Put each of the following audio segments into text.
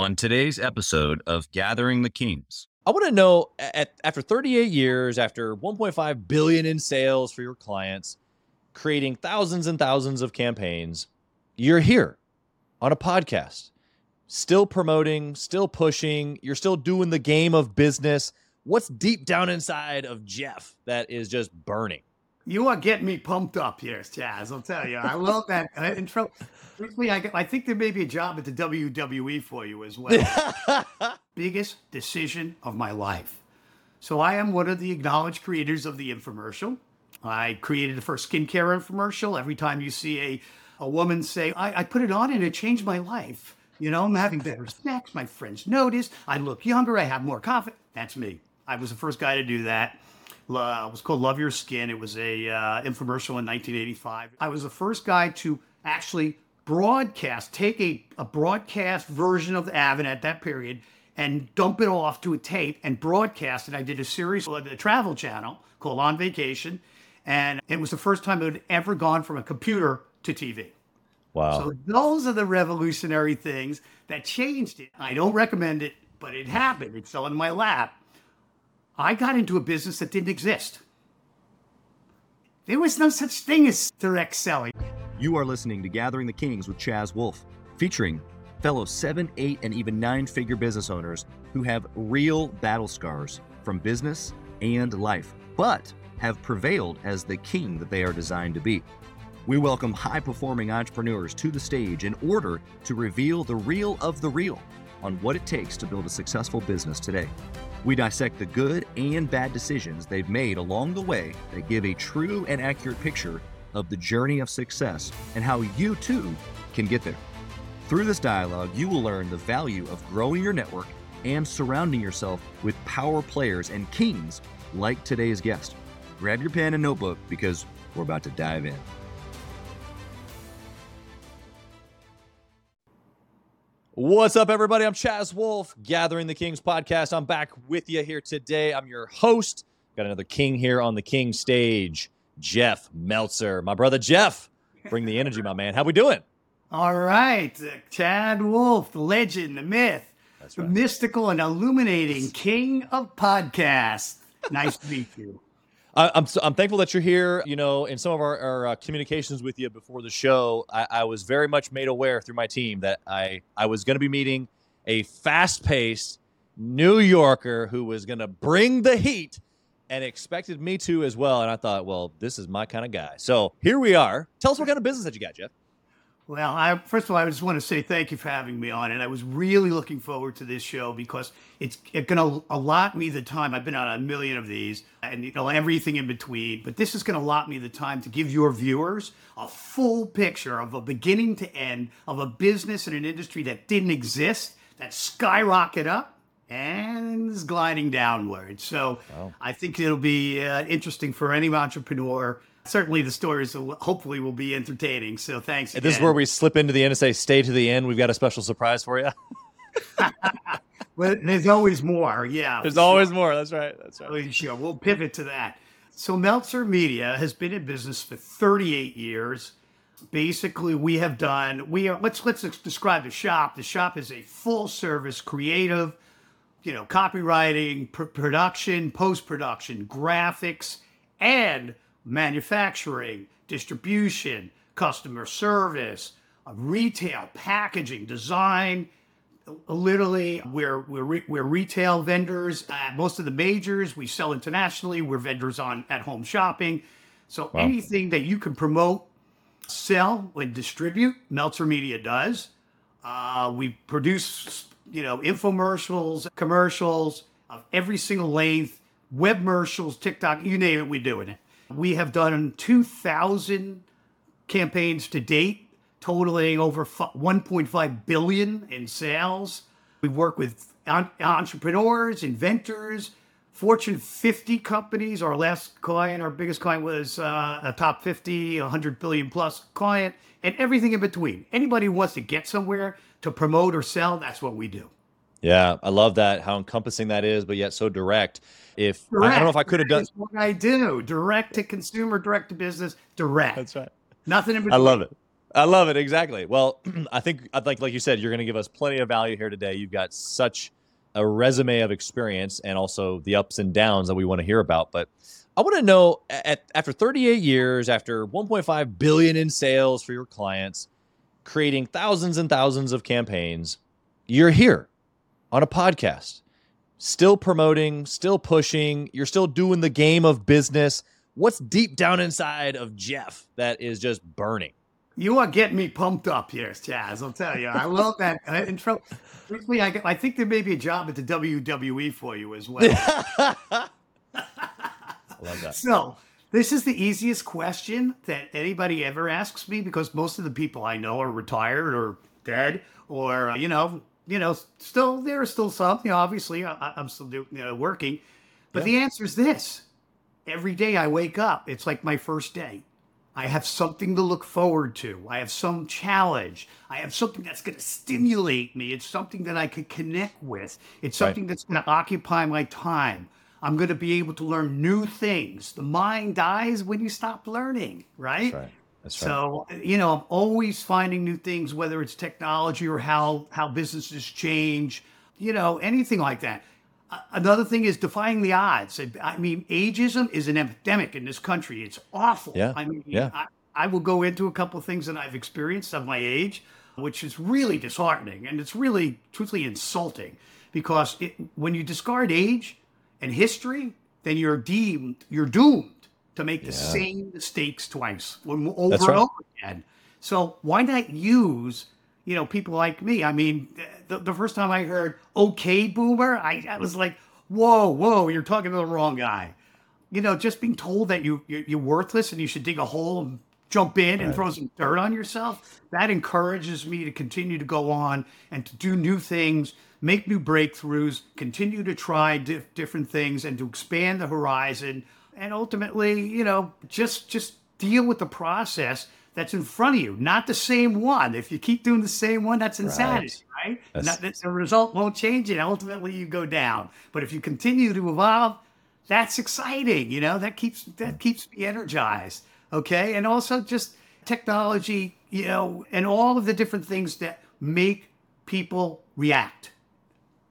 On today's episode of Gathering the Kings, I want to know at, after 38 years, after 1.5 billion in sales for your clients, creating thousands and thousands of campaigns, you're here on a podcast, still promoting, still pushing, you're still doing the game of business. What's deep down inside of Jeff that is just burning? You are getting me pumped up here, Chaz. I'll tell you. I love that intro. Briefly, I, I think there may be a job at the WWE for you as well. Biggest decision of my life. So I am one of the acknowledged creators of the infomercial. I created the first skincare infomercial. Every time you see a, a woman say, I, I put it on and it changed my life. You know, I'm having better snacks. My friends notice. I look younger. I have more confidence. That's me. I was the first guy to do that. Uh, it was called Love Your Skin. It was a uh, infomercial in 1985. I was the first guy to actually broadcast, take a, a broadcast version of the Avid at that period and dump it off to a tape and broadcast it. I did a series on the Travel Channel called On Vacation, and it was the first time it had ever gone from a computer to TV. Wow. So those are the revolutionary things that changed it. I don't recommend it, but it happened. It fell in my lap. I got into a business that didn't exist. There was no such thing as direct selling. you are listening to Gathering the Kings with Chaz Wolfe, featuring fellow seven, eight, and even nine figure business owners who have real battle scars from business and life, but have prevailed as the king that they are designed to be. We welcome high performing entrepreneurs to the stage in order to reveal the real of the real on what it takes to build a successful business today. We dissect the good and bad decisions they've made along the way that give a true and accurate picture of the journey of success and how you too can get there. Through this dialogue, you will learn the value of growing your network and surrounding yourself with power players and kings like today's guest. Grab your pen and notebook because we're about to dive in. What's up, everybody? I'm Chaz Wolfe, Gathering the Kings podcast. I'm back with you here today. I'm your host. Got another king here on the king stage, Jeff Meltzer. My brother Jeff, bring the energy, my man. How we doing? All right, uh, Chaz Wolfe, the legend, the myth, That's the mystical and illuminating king of podcasts. Nice to meet you. I, I'm so, I'm thankful that you're here. You know, in some of our, our uh, communications with you before the show, I, I was very much made aware through my team that I I was going to be meeting a fast-paced New Yorker who was going to bring the heat and expected me to as well. And I thought, well, this is my kind of guy. So here we are. Tell us what kind of business that you got, Jeff. Well, I, first of all, I just want to say thank you for having me on, and I was really looking forward to this show because it's it going to allot me the time. I've been on a million of these, and you know everything in between. But this is going to allot me the time to give your viewers a full picture of a beginning to end of a business and an industry that didn't exist, that skyrocketed up and is gliding downward. So Wow. I think it'll be uh, interesting for any entrepreneur. Certainly, the stories will, hopefully will be entertaining. So thanks. This is where we slip into the end and say, stay to the end. We've got a special surprise for you. Well, there's always more. Yeah. There's always more. That's right. That's right. Sure. We'll pivot to that. So Meltzer Media has been in business for 38 years. Basically, we have done. We are. Let's let's describe the shop. The shop is a full service creative, you know, copywriting, pr- production, post production, graphics, and manufacturing, distribution, customer service, uh, retail, packaging, design, literally we're we're re- we're retail vendors. At most of the majors we sell internationally. We're vendors on at home shopping. So anything that you can promote sell and distribute meltzer media does. Uh, we produce you know infomercials commercials of every single length web commercials tiktok you name it we're doing it we have done 2000 campaigns to date, totaling over 1.5 billion in sales. We work with entrepreneurs, inventors, Fortune 50 companies. Our last client, our biggest client was uh, a top 50, 100 billion plus client, and everything in between. Anybody who wants to get somewhere to promote or sell, that's what we do. Yeah, I love that how encompassing that is, but yet so direct. If I, I don't know if I could have done. What I do. Direct to consumer, direct to business, direct. That's right. Nothing in between. I love it. I love it exactly. Well, I think I think like you said, you're going to give us plenty of value here today. You've got such a resume of experience and also the ups and downs that we want to hear about. But I want to know at, after 38 years, after 1.5 billion in sales for your clients, creating thousands and thousands of campaigns, you're here on a podcast, still promoting, still pushing, you're still doing the game of business. What's deep down inside of Jeff that is just burning? You are getting me pumped up here, Chaz. I'll tell you. I love that intro. Briefly, I, I think there may be a job at the WWE for you as well. I love that. So, this is the easiest question that anybody ever asks me because most of the people I know are retired or dead or, you know, you know, still there are still some. You know, obviously, I, am still doing, you know, working. But yeah. the answer is this: every day I wake up, it's like my first day. I have something to look forward to. I have some challenge. I have something that's going to stimulate me. It's something that I can connect with. It's something right. that's going to occupy my time. I'm going to be able to learn new things. The mind dies when you stop learning, right? Right. That's right. So, you know, I'm always finding new things, whether it's technology or how how businesses change, you know, anything like that. Another thing is defying the odds. I mean, ageism is an epidemic in this country. It's awful. Yeah. I mean, yeah. I, I will go into a couple of things that I've experienced of my age, which is really disheartening and it's really truthfully insulting because it, when you discard age and history, then you're deemed you're doomed to make the yeah. same mistakes twice, over right. and over again. So why not use you know, people like me. I mean, the, the first time I heard "Okay, Boomer," I, I was like, "Whoa, whoa, you're talking to the wrong guy." You know, just being told that you you're, you're worthless and you should dig a hole and jump in right. and throw some dirt on yourself. That encourages me to continue to go on and to do new things, make new breakthroughs, continue to try dif- different things, and to expand the horizon. And ultimately, you know, just just deal with the process that's in front of you, not the same one. If you keep doing the same one, that's insanity, right? right? Not, the result won't change, and ultimately you go down. But if you continue to evolve, that's exciting. You know that keeps that hmm. keeps me energized. Okay, and also just technology, you know, and all of the different things that make people react.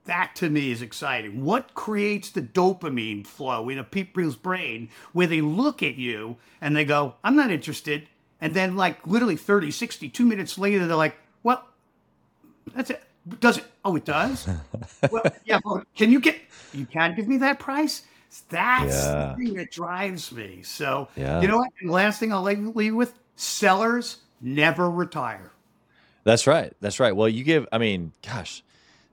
That to me is exciting. What creates the dopamine flow in a people's brain where they look at you and they go, I'm not interested. And then, like, literally 30, 60, two minutes later, they're like, well, that's it. Does it? Oh, it does? well, yeah, well, can you get, you can't give me that price? That's yeah. the thing that drives me. So, yeah. you know what? And last thing I'll leave you with sellers never retire. That's right. That's right. Well, you give, I mean, gosh,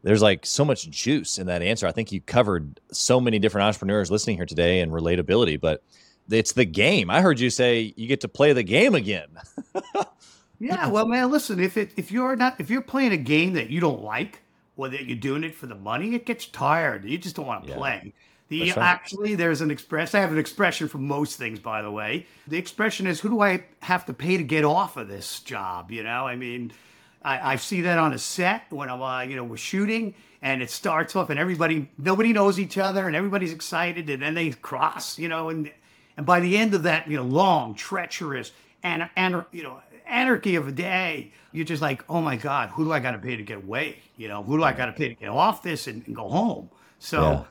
there's like so much juice in that answer. I think you covered so many different entrepreneurs listening here today and relatability, but it's the game. I heard you say you get to play the game again. yeah, well, man, listen, if it if you're not if you're playing a game that you don't like, or that you're doing it for the money, it gets tired. You just don't want to yeah. play. The right. actually, there's an express. I have an expression for most things, by the way. The expression is, "Who do I have to pay to get off of this job?" You know, I mean, I, I see that on a set when I'm, uh, you know, we're shooting, and it starts off, and everybody, nobody knows each other, and everybody's excited, and then they cross, you know, and and by the end of that, you know, long, treacherous, and and you know, anarchy of a day, you're just like, oh my God, who do I got to pay to get away? You know, who do I got to pay to get off this and, and go home? So yeah.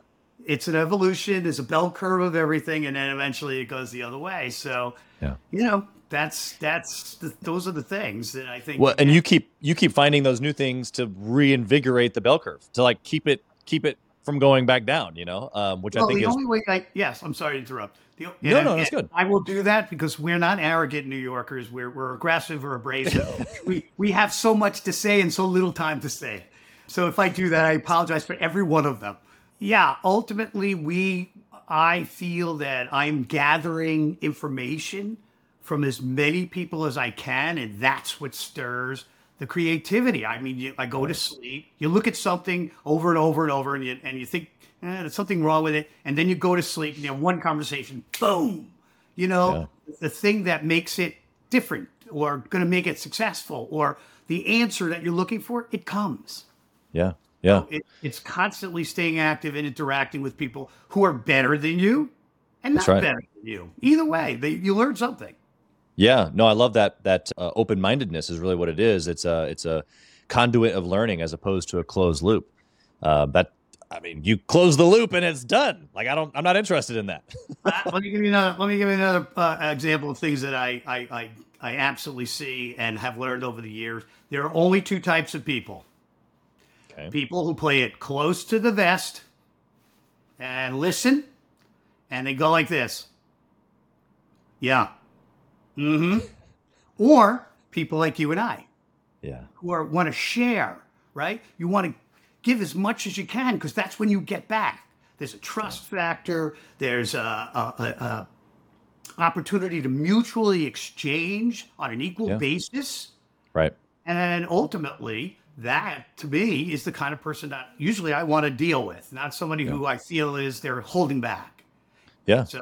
it's an evolution. There's a bell curve of everything, and then eventually it goes the other way. So, yeah. you know, that's that's the, those are the things that I think. Well, and you keep you keep finding those new things to reinvigorate the bell curve to like keep it keep it from going back down. You know, um, which well, I think the is only way. I, yes, I'm sorry to interrupt the, no, no, that's good. I will do that because we're not arrogant New Yorkers. We're, we're aggressive or abrasive. we, we have so much to say and so little time to say. So if I do that, I apologize for every one of them. Yeah, ultimately, we, I feel that I'm gathering information from as many people as I can, and that's what stirs the creativity. I mean, you, I go to sleep, you look at something over and over and over, and you, and you think, eh, there's something wrong with it. And then you go to sleep and you have one conversation, boom. You know, yeah. the thing that makes it different or going to make it successful or the answer that you're looking for, it comes. Yeah. Yeah. So it, it's constantly staying active and interacting with people who are better than you and not right. better than you. Either way, they, you learn something. Yeah, no, I love that. That uh, open mindedness is really what it is. It's a it's a conduit of learning as opposed to a closed loop. Uh, that I mean, you close the loop and it's done. Like I don't, I'm not interested in that. uh, let me give you another. Let me give you another uh, example of things that I, I I I absolutely see and have learned over the years. There are only two types of people. Okay. People who play it close to the vest and listen, and they go like this. Yeah. Mm-hmm. Or people like you and I. Yeah. Who are want to share, right? You want to give as much as you can because that's when you get back. There's a trust factor. There's a, a, a, a opportunity to mutually exchange on an equal yeah. basis. Right. And then ultimately, that to me is the kind of person that usually I want to deal with, not somebody yeah. who I feel is they're holding back. Yeah. So,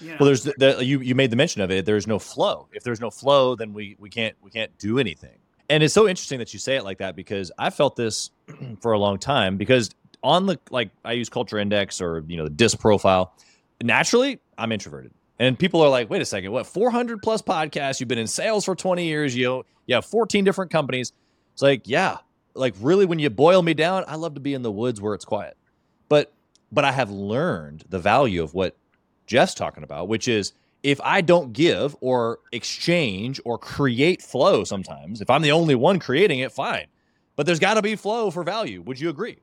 know, well, there's the, the, you you made the mention of it. There's no flow. If there's no flow, then we we can't we can't do anything. And it's so interesting that you say it like that because I felt this for a long time because on the like I use Culture Index or you know the DISC profile. Naturally, I'm introverted. And people are like, wait a second, what 400 plus podcasts? You've been in sales for 20 years. You you have 14 different companies. It's like, yeah, like really, when you boil me down, I love to be in the woods where it's quiet. But but I have learned the value of what Jeff's talking about, which is if I don't give or exchange or create flow sometimes, if I'm the only one creating it, fine. But there's got to be flow for value. Would you agree?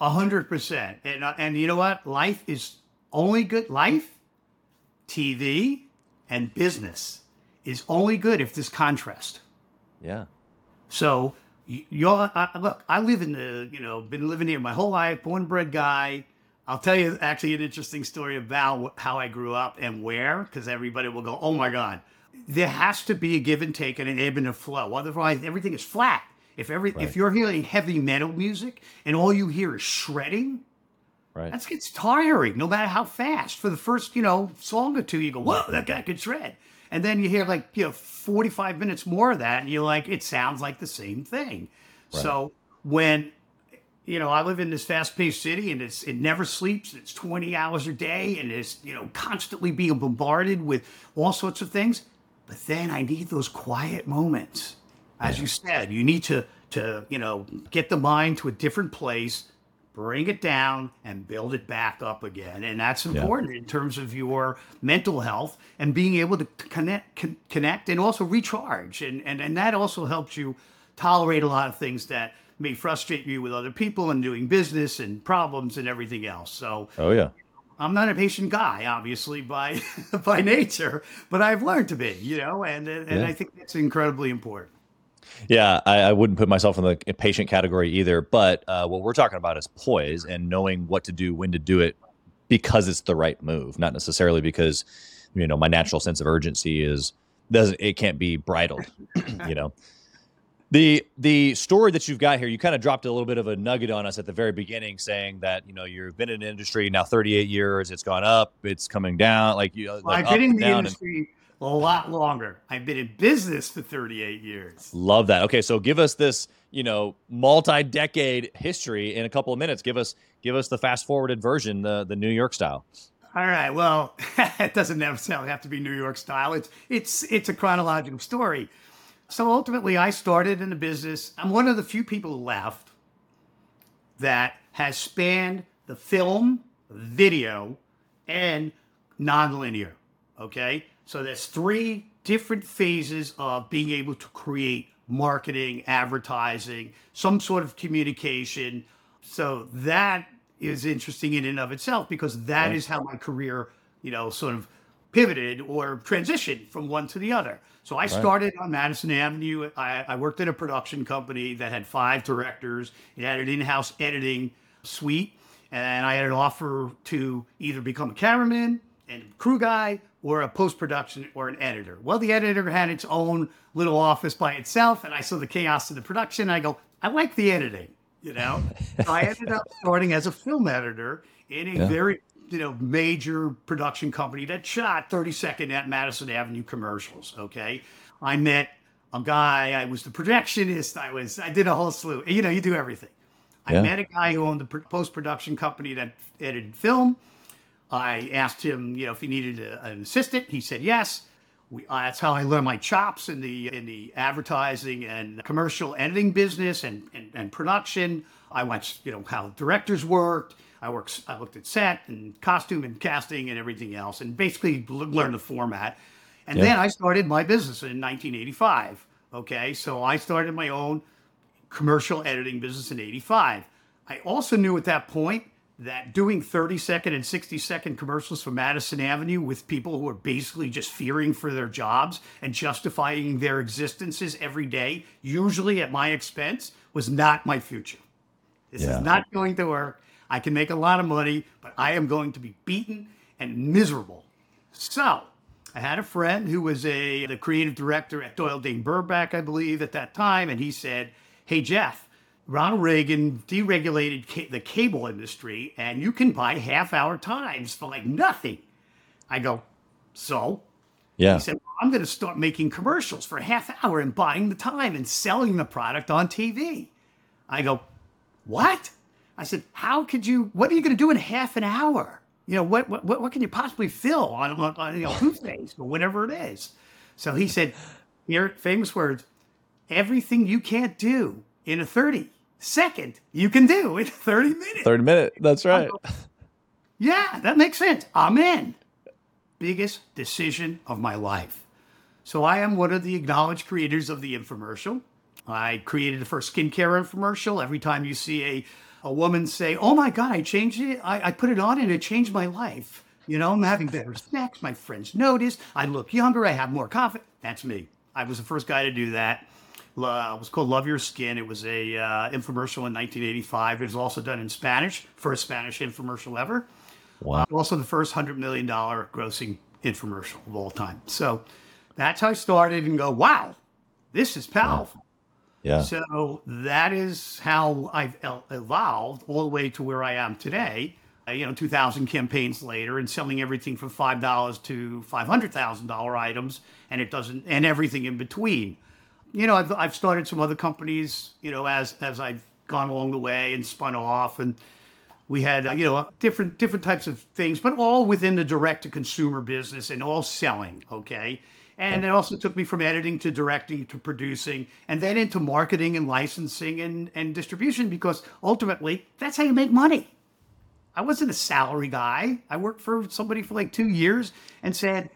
A hundred percent. And uh, and you know what? Life is only good. Life, TV, and business is only good if there's contrast. Yeah. So you, all I, look. I live in the you know been living here my whole life, born and bred guy. I'll tell you actually an interesting story about how I grew up and where, because everybody will go, "Oh my God!" There has to be a give and take and an ebb and a flow. Otherwise, everything is flat. If every right. if you're hearing heavy metal music and all you hear is shredding, right, that gets tiring. No matter how fast. For the first you know song or two, you go, "Whoa, that guy can shred." And then you hear like, you know, 45 minutes more of that, and you're like, it sounds like the same thing. Right. So when you know, I live in this fast-paced city, and it's it never sleeps. It's 20 hours a day, and it's you know constantly being bombarded with all sorts of things. But then I need those quiet moments, as yeah. you said. You need to to you know get the mind to a different place, bring it down and build it back up again. And that's important yeah. in terms of your mental health and being able to connect, con- connect and also recharge. And, and, and that also helps you tolerate a lot of things that may frustrate you with other people and doing business and problems and everything else. So, oh, yeah. I'm not a patient guy, obviously by by nature, but I've learned to be, you know, and and yeah. I think that's incredibly important. Yeah, I, I, wouldn't put myself in the patient category either. But uh, what we're talking about is poise and knowing what to do, when to do it, because it's the right move, not necessarily because you know my natural sense of urgency is doesn't it can't be bridled. you know, the the story that you've got here, you kind of dropped a little bit of a nugget on us at the very beginning, saying that you know you've been in industry now 38 years, it's gone up, it's coming down. Like you, well, like I've been in the industry. And, a lot longer. I've been in business for 38 years. Love that. Okay, so give us this, you know, multi-decade history in a couple of minutes. Give us give us the fast-forwarded version, the the New York style. All right. Well, it doesn't necessarily have to be New York style. It's it's it's a chronological story. So ultimately, I started in the business. I'm one of the few people left that has spanned the film, video, and nonlinear. Okay. So there's three different phases of being able to create marketing, advertising, some sort of communication. So that is interesting in and of itself because that right. is how my career, you know, sort of pivoted or transitioned from one to the other. So I started on Madison Avenue. I, I, worked at a production company that had five directors. It had an in-house editing suite, and I had an offer to either become a cameraman and crew guy or a post production or an editor. Well, the editor had its own little office by itself, and I saw the chaos of the production. I go, I like the editing, you know. so I ended up starting as a film editor in a yeah. very you know major production company that shot 32nd at Madison Avenue commercials. Okay, I met a guy. I was the projectionist. I was I did a whole slew. You know, you do everything. I met a guy who owned the post production company that edited film. I asked him, you know, if he needed a, an assistant. He said yes. We, uh, that's how I learned my chops in the in the advertising and commercial editing business and, and, and production. I watched, you know, how directors worked. I worked, I looked at set and costume and casting and everything else, and basically learned the format. And Yeah. then I started my business in 1985. Okay, so I started my own commercial editing business in 85. I also knew at that point that doing 30 second and 60 second commercials for Madison Avenue with people who are basically just fearing for their jobs and justifying their existences every day, usually at my expense, was not my future. This Yeah. is not going to work. I can make a lot of money, but I am going to be beaten and miserable. So I had a friend who was a the creative director at Doyle Dane Bernbach, I believe, at that time, and he said, "Hey Jeff, Ronald Reagan deregulated ca- the cable industry, and you can buy half-hour times for like nothing." I go, "So?" Yeah. He said, well, I'm going to start making commercials for a half hour and buying the time and selling the product on TV. I go, what? I said, how could you, what are you going to do in half an hour? You know, what, what, what can you possibly fill on, on, on you know, toothpaste or whatever it is? So he said, here, famous words, everything you can't do in a 30 second, you can do in 30 minutes. 30 minutes. That's right. Yeah, that makes sense. I'm in. Biggest decision of my life. So I am one of the acknowledged creators of the infomercial. I created the first skincare infomercial. Every time you see a, a woman say, Oh my God, I changed it, I, I put it on and it changed my life. You know, I'm having better snacks. My friends notice. I look younger. I have more confidence. That's me. I was the first guy to do that. Uh, it was called Love Your Skin. It was a uh, infomercial in 1985. It was also done in Spanish, first Spanish infomercial ever. Wow. Also, the first hundred million dollar grossing infomercial of all time. So that's how I started and go, wow, this is powerful. Yeah. So that is how I've evolved all the way to where I am today. Uh, you know, 2,000 campaigns later, and selling everything from five dollars to five hundred thousand dollar items, and it doesn't, and everything in between. You know, I've, I've started some other companies. You know, as as I've gone along the way and spun off, and we had uh, you know different different types of things, but all within the direct to consumer business and all selling. Okay. And it also took me from editing to directing to producing and then into marketing and licensing and, and distribution because ultimately that's how you make money. I wasn't a salary guy. I worked for somebody for like two years and said,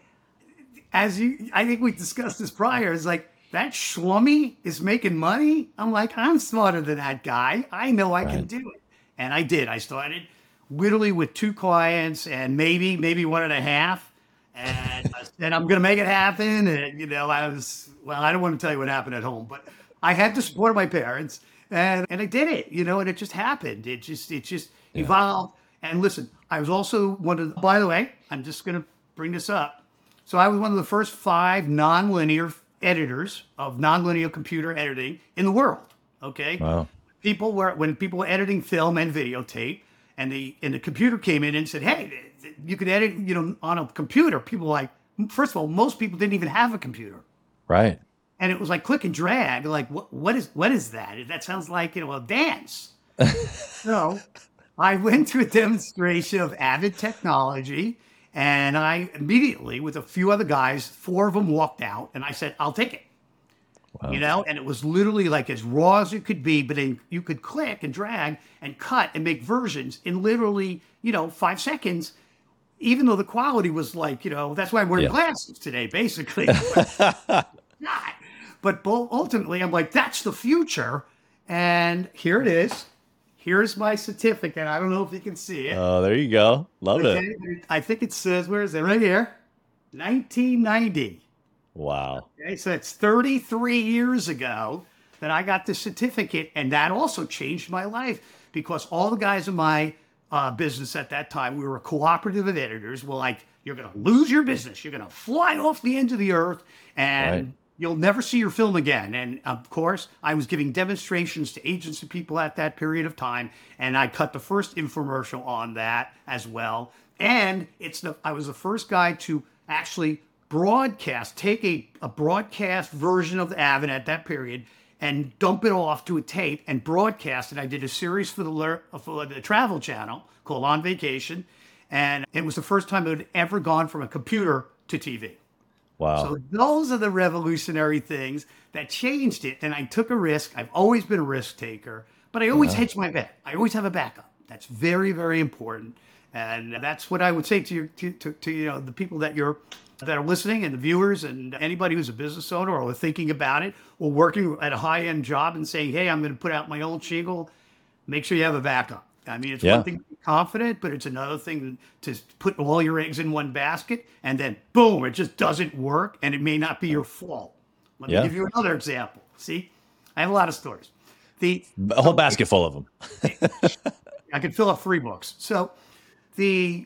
as you, I think we discussed this prior, is like, that schlummy is making money. I'm like, I'm smarter than that guy. I know I can do it. And I did. I started literally with two clients and maybe, maybe one and a half. And Said, I'm going to make it happen. And, you know, I was, well, I don't want to tell you what happened at home, but I had the support of my parents and, and I did it, you know, and it just happened. It just, it just evolved. And listen, I was also one of the, by the way, I'm just going to bring this up. So I was one of the first five nonlinear editors of nonlinear computer editing in the world. Okay. Wow. People were when people were editing film and videotape, and the and the computer came in and said, "Hey, you could edit, you know, on a computer." People were like, first of all, most people didn't even have a computer, Right. and it was like click and drag. Like, what what is what is that? That sounds like you know a dance. so I went to a demonstration of Avid technology, and I immediately, with a few other guys, four of them walked out, and I said, "I'll take it." Wow. You know, and it was literally like as raw as it could be, but then you could click and drag and cut and make versions in literally, you know, five seconds. Even though the quality was like, you know, that's why I'm wearing Yeah. glasses today, basically. Not. But ultimately, I'm like, that's the future. And here it is. Here's my certificate. I don't know if you can see it. Oh, there you go. Love it. I think it says, where is it? Right here. 1990. Wow. Okay, so it's 33 years ago that I got the certificate, and that also changed my life because all the guys in my uh, business at that time, we were a cooperative of editors, We're like, "You're going to lose your business. You're going to fly off the end of the earth, and Right. you'll never see your film again." And of course, I was giving demonstrations to agency people at that period of time, and I cut the first infomercial on that as well. And it's the I was the first guy to actually broadcast, take a, a broadcast version of the Avid at that period and dump it off to a tape and broadcast it. I did a series for the, for the Travel Channel called On Vacation. And it was the first time it had ever gone from a computer to TV. Wow. So those are the revolutionary things that changed it. And I took a risk. I've always been a risk taker, but I always hedge my bet. I always have a backup. That's very, very important. And that's what I would say to you, to, to, to you know, the people that you're that are listening and the viewers and anybody who's a business owner or thinking about it or working at a high end job and saying, hey, I'm going to put out my own shingle, make sure you have a backup. I mean, it's Yeah. one thing to be confident, but it's another thing to put all your eggs in one basket and then boom, it just doesn't work and it may not be your fault. Let Yeah. me give you another example. See, I have a lot of stories. The A whole basket full of them. I could fill up three books. So the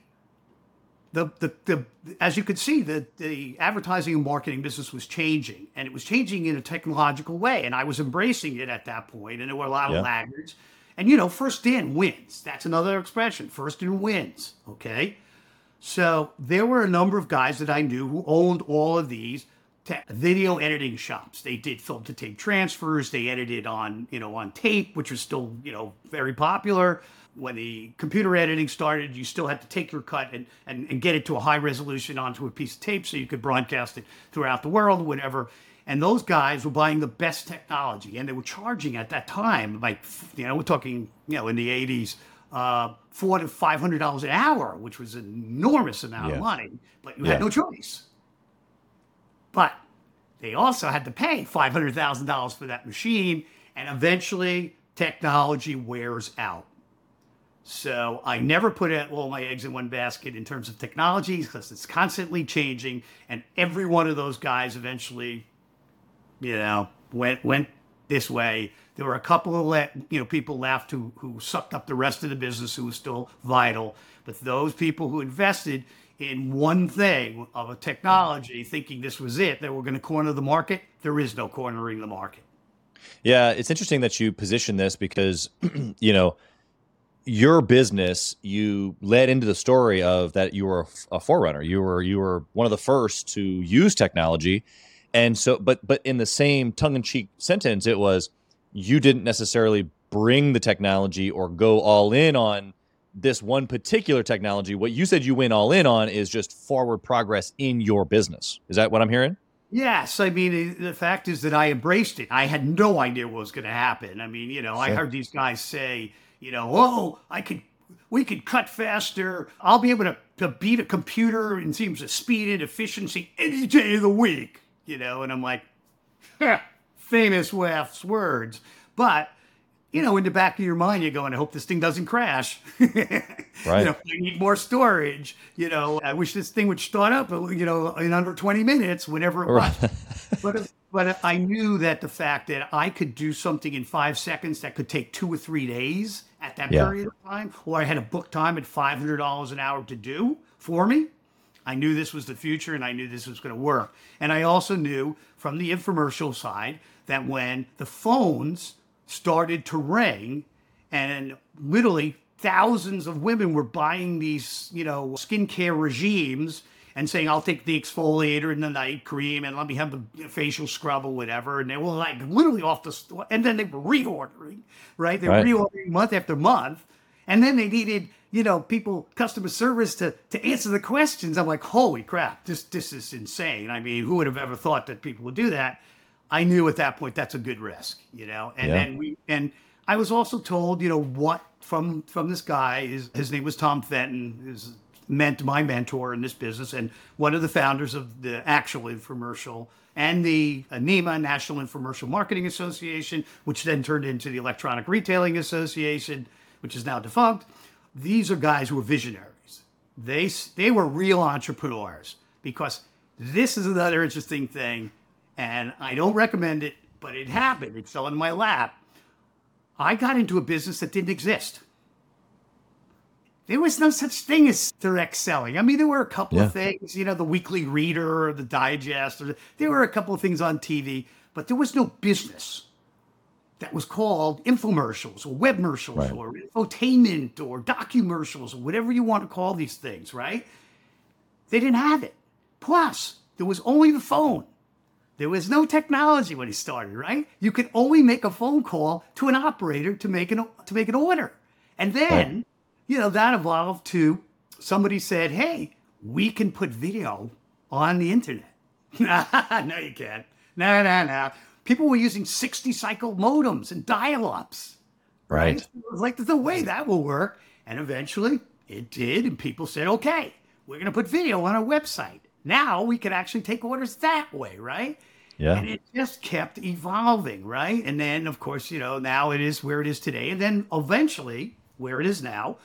the, the, the as you could see, the, the advertising and marketing business was changing, and it was changing in a technological way. And I was embracing it at that point, and there were a lot Yeah. of laggards. And you know, first in wins. That's another expression. First in wins. Okay. So there were a number of guys that I knew who owned all of these te- video editing shops. They did film to tape transfers. They edited on, you know, on tape, which was still, you know, very popular. When the computer editing started, you still had to take your cut and, and, and get it to a high resolution onto a piece of tape so you could broadcast it throughout the world, whatever. And those guys were buying the best technology, and they were charging at that time, like you know, we're talking, you know, in the '80s, uh, four to five hundred dollars an hour, which was an enormous amount Yeah. of money. But you Yeah. had no choice. But they also had to pay five hundred thousand dollars for that machine, and eventually technology wears out. So I never put all my eggs in one basket in terms of technology because it's constantly changing, and every one of those guys eventually, you know, went went this way. There were a couple of you know people left who who sucked up the rest of the business who was still vital, but those people who invested in one thing of a technology, thinking this was it, that we're going to corner the market. There is no cornering the market. Yeah, it's interesting that you position this because, you know, your business you led into the story of that you were a forerunner. You were you were one of the first to use technology, and so but but in the same tongue in cheek sentence, it was you didn't necessarily bring the technology or go all in on this one particular technology. What you said you went all in on is just forward progress in your business. Is that what I'm hearing? Yes, I mean the fact is that I embraced it. I had no idea what was going to happen. I mean, you know, I heard these guys say, you know, oh, I could, we could cut faster. I'll be able to, to beat a computer in terms of speed and efficiency any day of the week. You know, and I'm like, famous Waf's words, but. You know, in the back of your mind, you're going, I hope this thing doesn't crash. Right. You know, I need more storage. You know, I wish this thing would start up, you know, in under 20 minutes, whenever it was. but but I knew that the fact that I could do something in five seconds that could take two or three days at that Yeah. period of time, or I had a book time at five hundred dollars an hour to do for me. I knew this was the future, and I knew this was going to work. And I also knew from the infomercial side that when the phones started to ring, and literally thousands of women were buying these, you know, skincare regimes and saying, I'll take the exfoliator and the night cream and let me have the facial scrub or whatever. And they were like literally off the store. And then they were reordering, right? They were Right. reordering month after month. And then they needed, you know, people, customer service to, to answer the questions. I'm like, holy crap, this, this is insane. I mean, who would have ever thought that people would do that? I knew at that point that's a good risk, you know. And Yeah. then we and I was also told, you know, what from from this guy is his name was Tom Fenton, who's meant my mentor in this business and one of the founders of the actual infomercial and the NIMA National Infomercial Marketing Association, which then turned into the Electronic Retailing Association, which is now defunct. These are guys who are visionaries. They they were real entrepreneurs because this is another interesting thing, and I don't recommend it, but it happened. It fell in my lap. I got into a business that didn't exist. There was no such thing as direct selling. I mean, there were a couple Yeah. of things, you know, the weekly reader or the digest, or there were a couple of things on TV, but there was no business that was called infomercials or webmercials Right. or infotainment or documercials or whatever you want to call these things, right? They didn't have it. Plus, there was only the phone. There was no technology when he started, right? You could only make a phone call to an operator to make an to make an order. And then, you know, that evolved to somebody said, "Hey, we can put video on the internet." no, you can't. No, no, no. People were using 60 cycle modems and dial ups. Right. It was like the way that will work. And eventually it did. And people said, okay, we're going to put video on our website. Now we can actually take orders that way, right? Yeah. And it just kept evolving, right? And then, of course, you know, now it is where it is today. And then eventually, where it is now,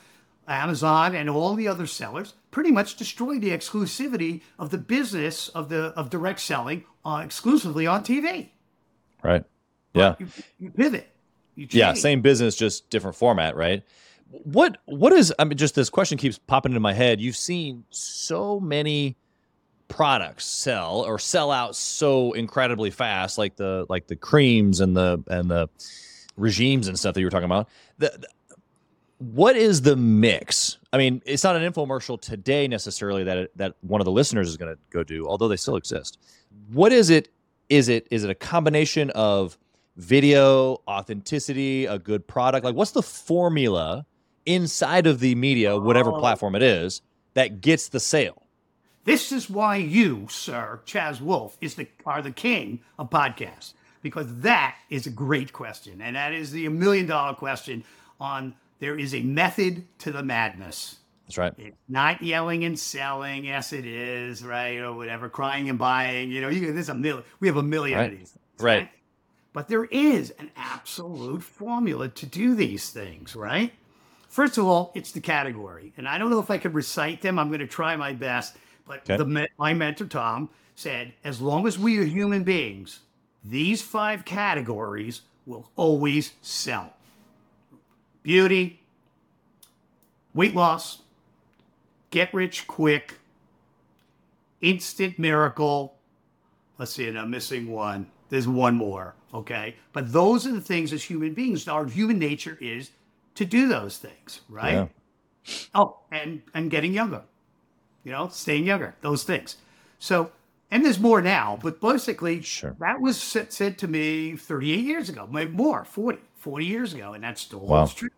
Amazon and all the other sellers pretty much destroyed the exclusivity of the business of the of direct selling uh, exclusively on TV. Right. Yeah. You, you pivot. You Yeah. Same business, just different format, right? What what is I mean just this question keeps popping into my head. You've seen so many products sell or sell out so incredibly fast, like the like the creams and the and the regimes and stuff that you were talking about. The, the- what is the mix? I mean, it's not an infomercial today necessarily that it, that one of the listeners is going to go do, although they still exist. What is it? Is it is it a combination of video, authenticity, a good product? Like, what's the formula inside of the media, whatever Oh. platform it is, that gets the sale? This is why you, sir, Chaz Wolfe, is the are the king of podcasts because that is a great question, and that is the million dollar question. On there is a method to the madness. That's right. It's not yelling and selling. Yes, it is right or whatever. Crying and buying. You know, you, there's a million. We have a million Right. of these. things, Right. But there is an absolute formula to do these things, right? First of all, it's the category, and I don't know if I could recite them. I'm going to try my best. But Okay. the my mentor Tom said, as long as we are human beings, these five categories will always sell: beauty, weight loss, get rich quick, instant miracle. Let's see, and I'm missing one. There's one more. Okay. But those are the things as human beings, our human nature is to do those things, right? Yeah. Oh, and and getting younger. You know, staying younger, those things. So, and there's more now, but basically, Sure. that was said, said to me 38 years ago, maybe more, 40, 40 years ago, and that still Wow. holds true.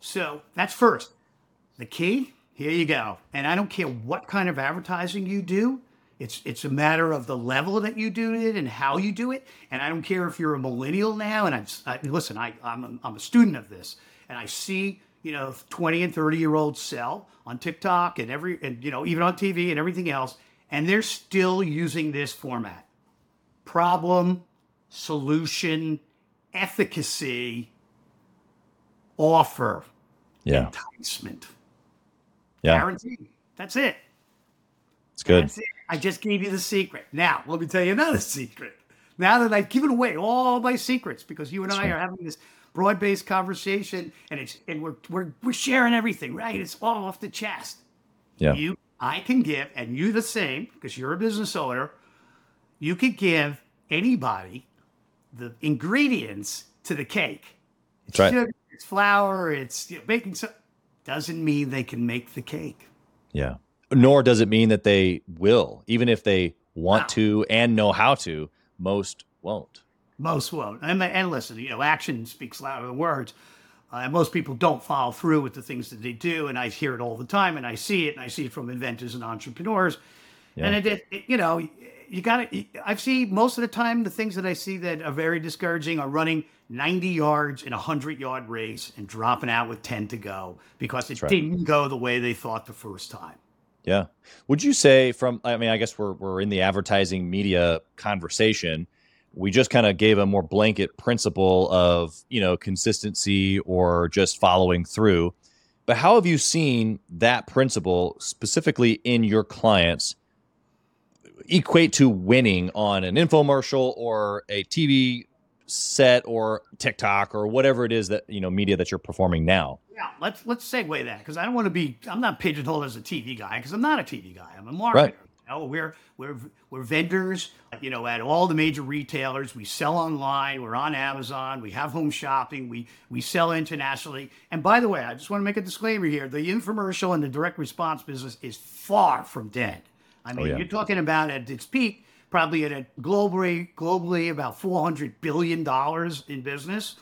So that's first. The key, here you go. And I don't care what kind of advertising you do. It's it's a matter of the level that you do it and how you do it. And I don't care if you're a millennial now. And I'm I, listen, I I'm a, I'm a student of this, and I see you know 20 and 30 year olds sell on TikTok and every and you know even on TV and everything else, and they're still using this format: problem, solution, efficacy, offer, Yeah. enticement. Yeah. Guaranteed. That's it. It's good. That's it. I just gave you the secret. Now, let me tell you another secret. Now that I've given away all my secrets, because you and I right. are having this broad-based conversation, and it's and we're we're we're sharing everything, right? It's all off the chest. Yeah. You, I can give, and you the same, because you're a business owner. You could give anybody the ingredients to the cake. It's right. sugar, it's flour, it's you know, baking soda. Doesn't mean they can make the cake. Yeah. Nor does it mean that they will, even if they want Wow. to and know how to. Most won't. Most won't. And, and listen, you know, action speaks louder than words. Uh, and most people don't follow through with the things that they do. And I hear it all the time, and I see it, and I see it from inventors and entrepreneurs. And it, it, it- you know, you got to. I see most of the time the things that I see that are very discouraging are running 90 yards in a 100 yard race and dropping out with 10 to go because it right. didn't go the way they thought the first time. Yeah. Would you say from I mean, I guess we're we're in the advertising media conversation. We just kind of gave a more blanket principle of, you know, consistency or just following through. But how have you seen that principle specifically in your clients equate to winning on an infomercial or a TV set or TikTok or whatever it is that, you know, media that you're performing now? Yeah, let's let's segue that because I don't want to be. I'm not pigeonholed as a TV guy because I'm not a TV guy. I'm a marketer. Right. You know, we're we're we're vendors. You know, at all the major retailers, we sell online. We're on Amazon. We have home shopping. We we sell internationally. And by the way, I just want to make a disclaimer here: the infomercial and the direct response business is far from dead. I oh, mean, yeah. you're talking about at its peak, probably at a globally globally about 400 billion dollars in business,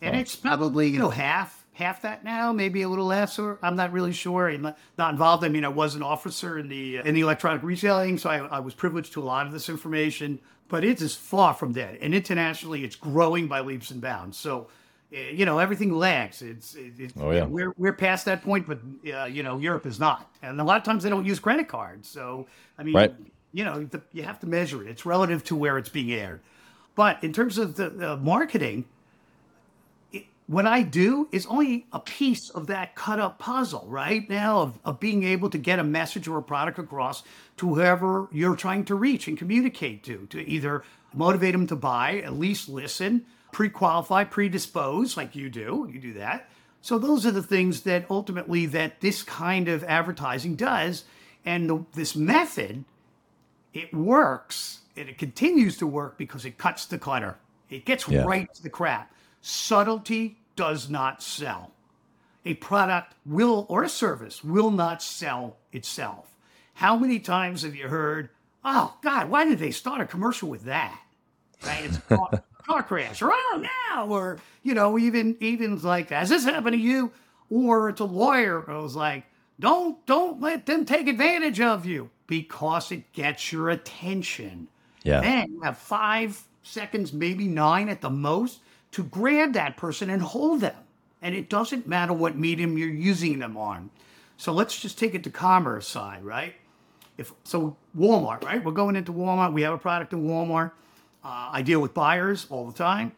and it's probably you know half half that now, maybe a little less, or I'm not really sure. I'm not, not involved. I mean, I was an officer in the uh, in the electronic retailing, so I, I was privileged to a lot of this information. But it is far from dead, and internationally, it's growing by leaps and bounds. So, you know, everything lags. It's, it's oh yeah, we're we're past that point, but uh, you know, Europe is not, and a lot of times they don't use credit cards. So, I mean, right. you know, the, you have to measure it. It's relative to where it's being aired. But in terms of the, the marketing, what I do is only a piece of that cut up puzzle right now of, of being able to get a message or a product across to whoever you're trying to reach and communicate to, to either motivate them to buy, at least listen, pre qualify, predispose, like you do. You do that. So those are the things that ultimately that this kind of advertising does. And the, this method, it works and it continues to work because it cuts the clutter. It gets yeah. right to the crap. Subtlety does not sell. A product will or a service will not sell itself. How many times have you heard, oh God, why did they start a commercial with that? Right? It's car, crash, or oh now, or you know, even even like, has this happened to you? Or it's a lawyer who's like, don't don't let them take advantage of you because it gets your attention. Yeah. Then you have five seconds, maybe nine at the most, to grab that person and hold them. And it doesn't matter what medium you're using them on. So let's just take it to commerce side, right? If so, Walmart, right? We're going into Walmart. We have a product in Walmart. Uh, I deal with buyers all the time,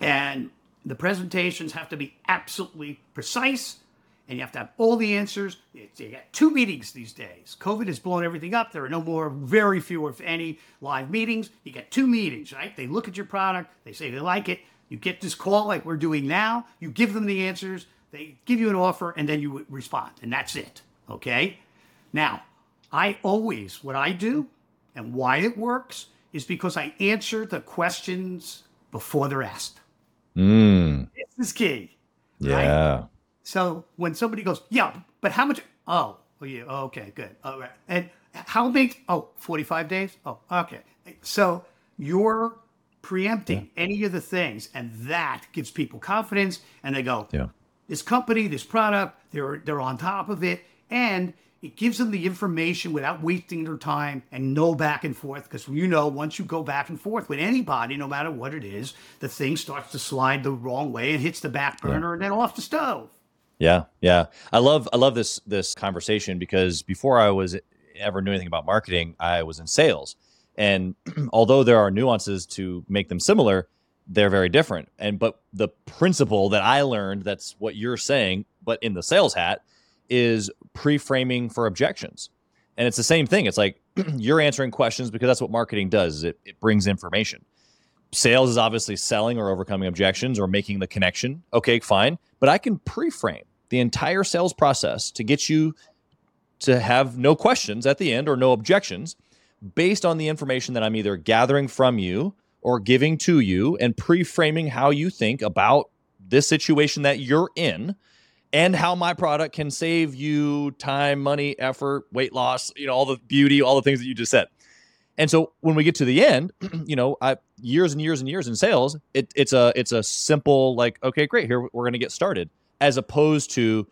and the presentations have to be absolutely precise and you have to have all the answers. You get two meetings these days. COVID has blown everything up. There are no more, very few, if any, live meetings. You get two meetings, right? They look at your product, they say they like it. You get this call like we're doing now. You give them the answers, they give you an offer, and then you respond, and that's it. Okay? Now, I always, what I do and why it works is because I answer the questions before they're asked. Mm. This is key. Yeah. Right? So when somebody goes, yeah, but how much? Oh, well, yeah, okay, good. All right. And how big? Oh, 45 days? Oh, okay. So you're preempting yeah. any of the things, and that gives people confidence, and they go, yeah. this company, this product, they're they're on top of it, and it gives them the information without wasting their time and no back and forth. Because you know, once you go back and forth with anybody, no matter what it is, the thing starts to slide the wrong way and hits the back burner yeah. and then off the stove. Yeah, yeah. I love I love this this conversation because before I was ever knew anything about marketing, I was in sales. And although there are nuances to make them similar, they're very different. And but the principle that I learned that's what you're saying, but in the sales hat is pre-framing for objections. And it's the same thing. It's like you're answering questions because that's what marketing does. It, it brings information sales is obviously selling or overcoming objections or making the connection. Okay, fine. But I can pre frame the entire sales process to get you to have no questions at the end or no objections based on the information that I'm either gathering from you or giving to you and pre framing how you think about this situation that you're in and how my product can save you time, money, effort, weight loss, you know, all the beauty, all the things that you just said. And so when we get to the end, you know, I, years and years and years in sales, it, it's a it's a simple like, okay, great, here we're going to get started as opposed to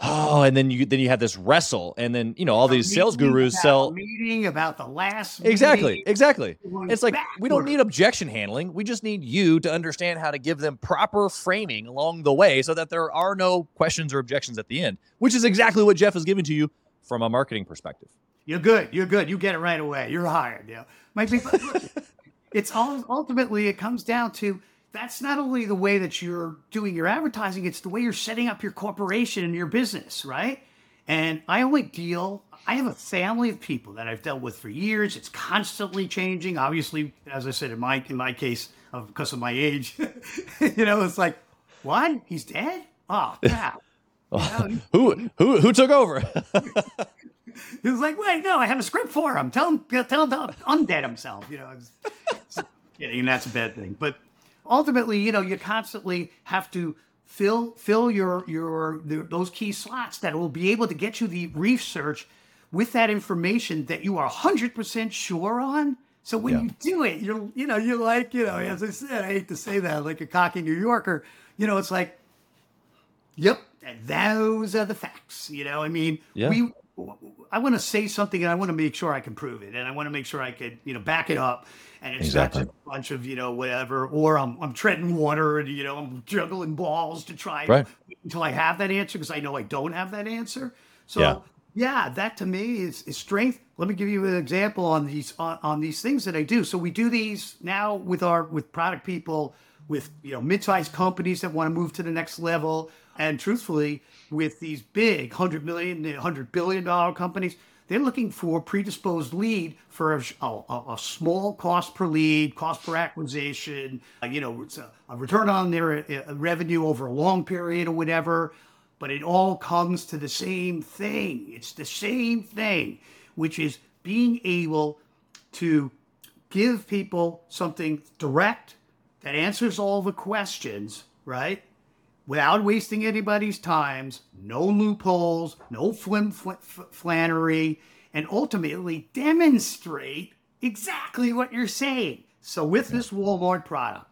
oh and then you then you have this wrestle and then you know all these sales gurus sell meeting about the last exactly meeting. exactly. It's like we don't need objection handling. We just need you to understand how to give them proper framing along the way so that there are no questions or objections at the end which is exactly what jeff is giving to you from a marketing perspective. You're good you're good you get it right away you're hired yeah. Might be it's all ultimately it comes down to that's not only the way that you're doing your advertising, it's the way you're setting up your corporation and your business, right? And I only deal, I have a family of people that I've dealt with for years. It's constantly changing. Obviously, as I said, in my in my case, of, because of my age, you know, it's like, what? He's dead? Oh, crap. You know, who who who took over? he was like, wait, no, I have a script for him. Tell him, tell him to undead himself. You know, kidding, and that's a bad thing. But ultimately, you know, you constantly have to fill fill your your those key slots that will be able to get you the research with that information that you are 100% sure on. So when yeah. you do it, you're you know, you're like, you know, as I said, I hate to say that, like a cocky New Yorker, you know, it's like Yep. Those are the facts. You know, I mean, Yeah. we I want to say something and I want to make sure I can prove it. And I want to make sure I could, you know, back it up. And it's Exactly. not just a bunch of, you know, whatever, or I'm, I'm treading water and, you know, I'm juggling balls to try Right. until I have that answer because I know I don't have that answer. So, Yeah. yeah, that to me is, is strength. Let me give you an example on these on, on these things that I do. So we do these now with our with product people, with you know mid-sized companies that want to move to the next level, and truthfully, with these big 100 million 100 billion dollar companies, they're looking for predisposed lead for a, a, a small cost per lead, cost per acquisition, uh, you know, it's a, a return on their uh, revenue over a long period or whatever but it all comes to the same thing. It's the same thing, which is being able to give people something direct that answers all the questions, right? Without wasting anybody's times, no loopholes, no flim fl- flannery, and ultimately demonstrate exactly what you're saying. So with this Walmart product,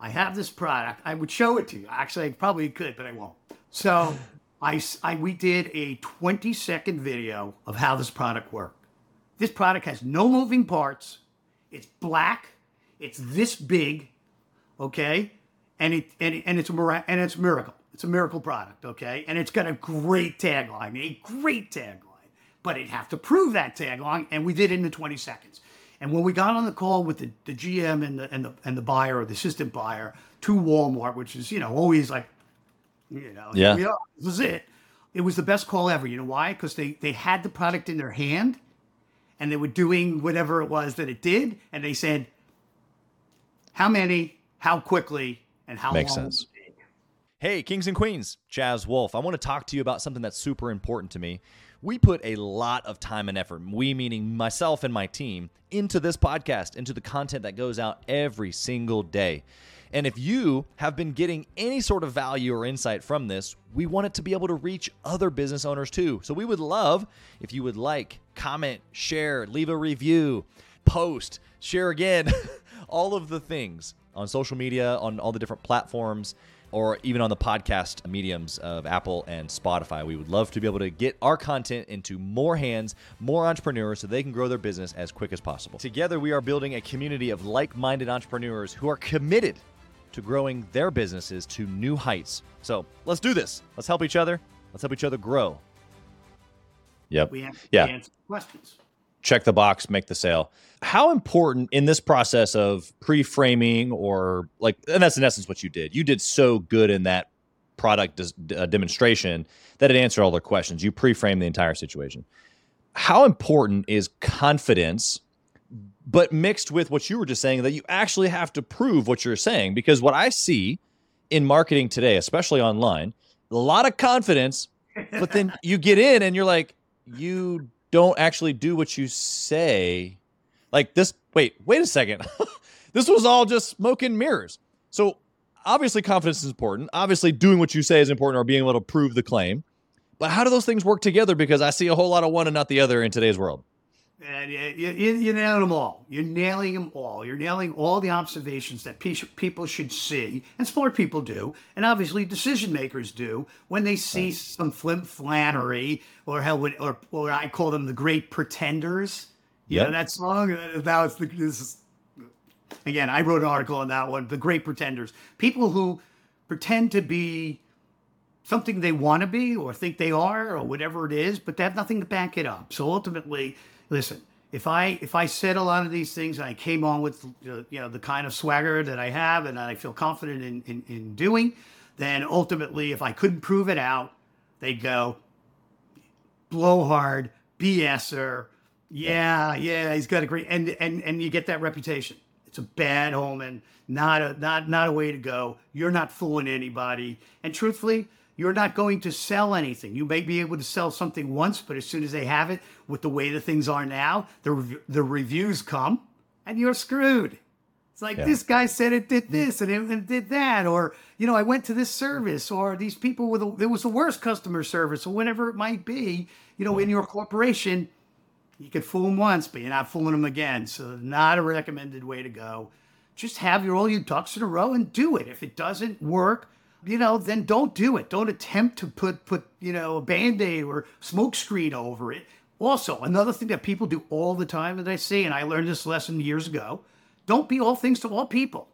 I have this product. I would show it to you. Actually, I probably could, but I won't. So I we did a 20 second video of how this product worked. This product has no moving parts. It's black. It's this big, okay, and it and, it, and it's a mira- and it's a miracle. It's a miracle product, okay, and it's got a great tagline, a great tagline. But it'd have to prove that tagline, and we did it in 20 seconds. And when we got on the call with the, the GM and the and the and the buyer or the assistant buyer to Walmart, which is you know always like you know, Yeah. are. This was it. It was the best call ever. You know why? Because they they had the product in their hand, and they were doing whatever it was that it did, and they said, "How many? How quickly? And how Makes long?" sense. Hey, kings and queens, Chaz Wolfe. I want to talk to you about something that's super important to me. We put a lot of time and effort, we meaning myself and my team, into this podcast, into the content that goes out every single day. And if you have been getting any sort of value or insight from this, we want it to be able to reach other business owners too. So we would love if you would like, comment, share, leave a review, post, share again, all of the things on social media, on all the different platforms, or even on the podcast mediums of Apple and Spotify. We would love to be able to get our content into more hands, more entrepreneurs, so they can grow their business as quick as possible. Together, we are building a community of like minded entrepreneurs who are committed to growing their businesses to new heights. So let's do this. Let's help each other. Let's help each other grow. Yep. We have to Yeah. answer questions. Check the box, make the sale. How important in this process of pre-framing or like, and that's in essence what you did. You did so good in that product des- uh, demonstration that it answered all their questions. You pre-framed the entire situation. How important is confidence, but mixed with what you were just saying that you actually have to prove what you're saying? Because what I see in marketing today, especially online, a lot of confidence, but then you get in and you're like, you don't actually do what you say. Like this, wait, wait a second. this was all just smoke and mirrors. So obviously confidence is important. Obviously doing what you say is important or being able to prove the claim. But how do those things work together? Because I see a whole lot of one and not the other in today's world. And you, you, you- them all. You're nailing them all. You're nailing all the observations that pe- people should see, and smart people do, and obviously decision makers do when they see some flim flannery, or hell, would, or, or I call them the great pretenders. You know that song. Uh, That was the, this is, again. I wrote an article on that one. The great pretenders, people who pretend to be something they want to be or think they are or whatever it is, but they have nothing to back it up. So ultimately, listen, if I if I said a lot of these things and I came on with uh, you know the kind of swagger that I have and I feel confident in, in in doing, then ultimately, if I couldn't prove it out, they'd go blowhard, BSer. Yeah, yeah, he's got a great and and and you get that reputation. It's a bad omen, not a not not a way to go. You're not fooling anybody, and truthfully, you're not going to sell anything. You may be able to sell something once, but as soon as they have it, with the way the things are now, the rev- the reviews come, and you're screwed. It's like Yeah. this guy said it did this and it, it did that, or you know, I went to this service, or these people with a, it was the worst customer service, or whatever it might be. You know, in your corporation, you could fool them once, but you're not fooling them again. So, not a recommended way to go. Just have your all your ducks in a row and do it. If it doesn't work, you know, then don't do it. Don't attempt to put put you know a band aid or smoke screen over it. Also, another thing that people do all the time that I see, and I learned this lesson years ago: don't be all things to all people.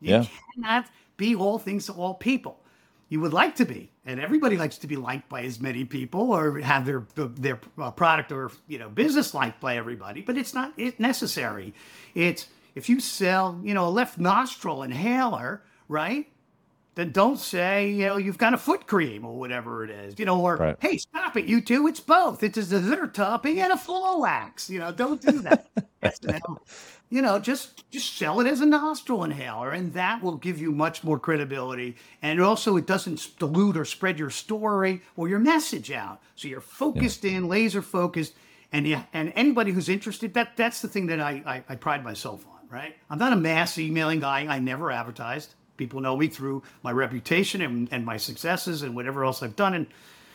You Yeah. cannot be all things to all people. You would like to be, and everybody likes to be liked by as many people, or have their their uh, product or you know business liked by everybody. But it's not it necessary. It's if you sell you know a left nostril inhaler, right? Then don't say you know you've got a foot cream or whatever it is, you know, or Right. hey, stop it, you two, it's both. It's a dessert topping and a floor wax. You know, don't do that. you know, just just sell it as a nostril inhaler, and that will give you much more credibility. And also, it doesn't dilute or spread your story or your message out. So you're focused in, laser focused, and yeah, and anybody who's interested, that that's the thing that I, I I pride myself on. Right, I'm not a mass emailing guy. I never advertised. People know me through my reputation and, and my successes and whatever else I've done, and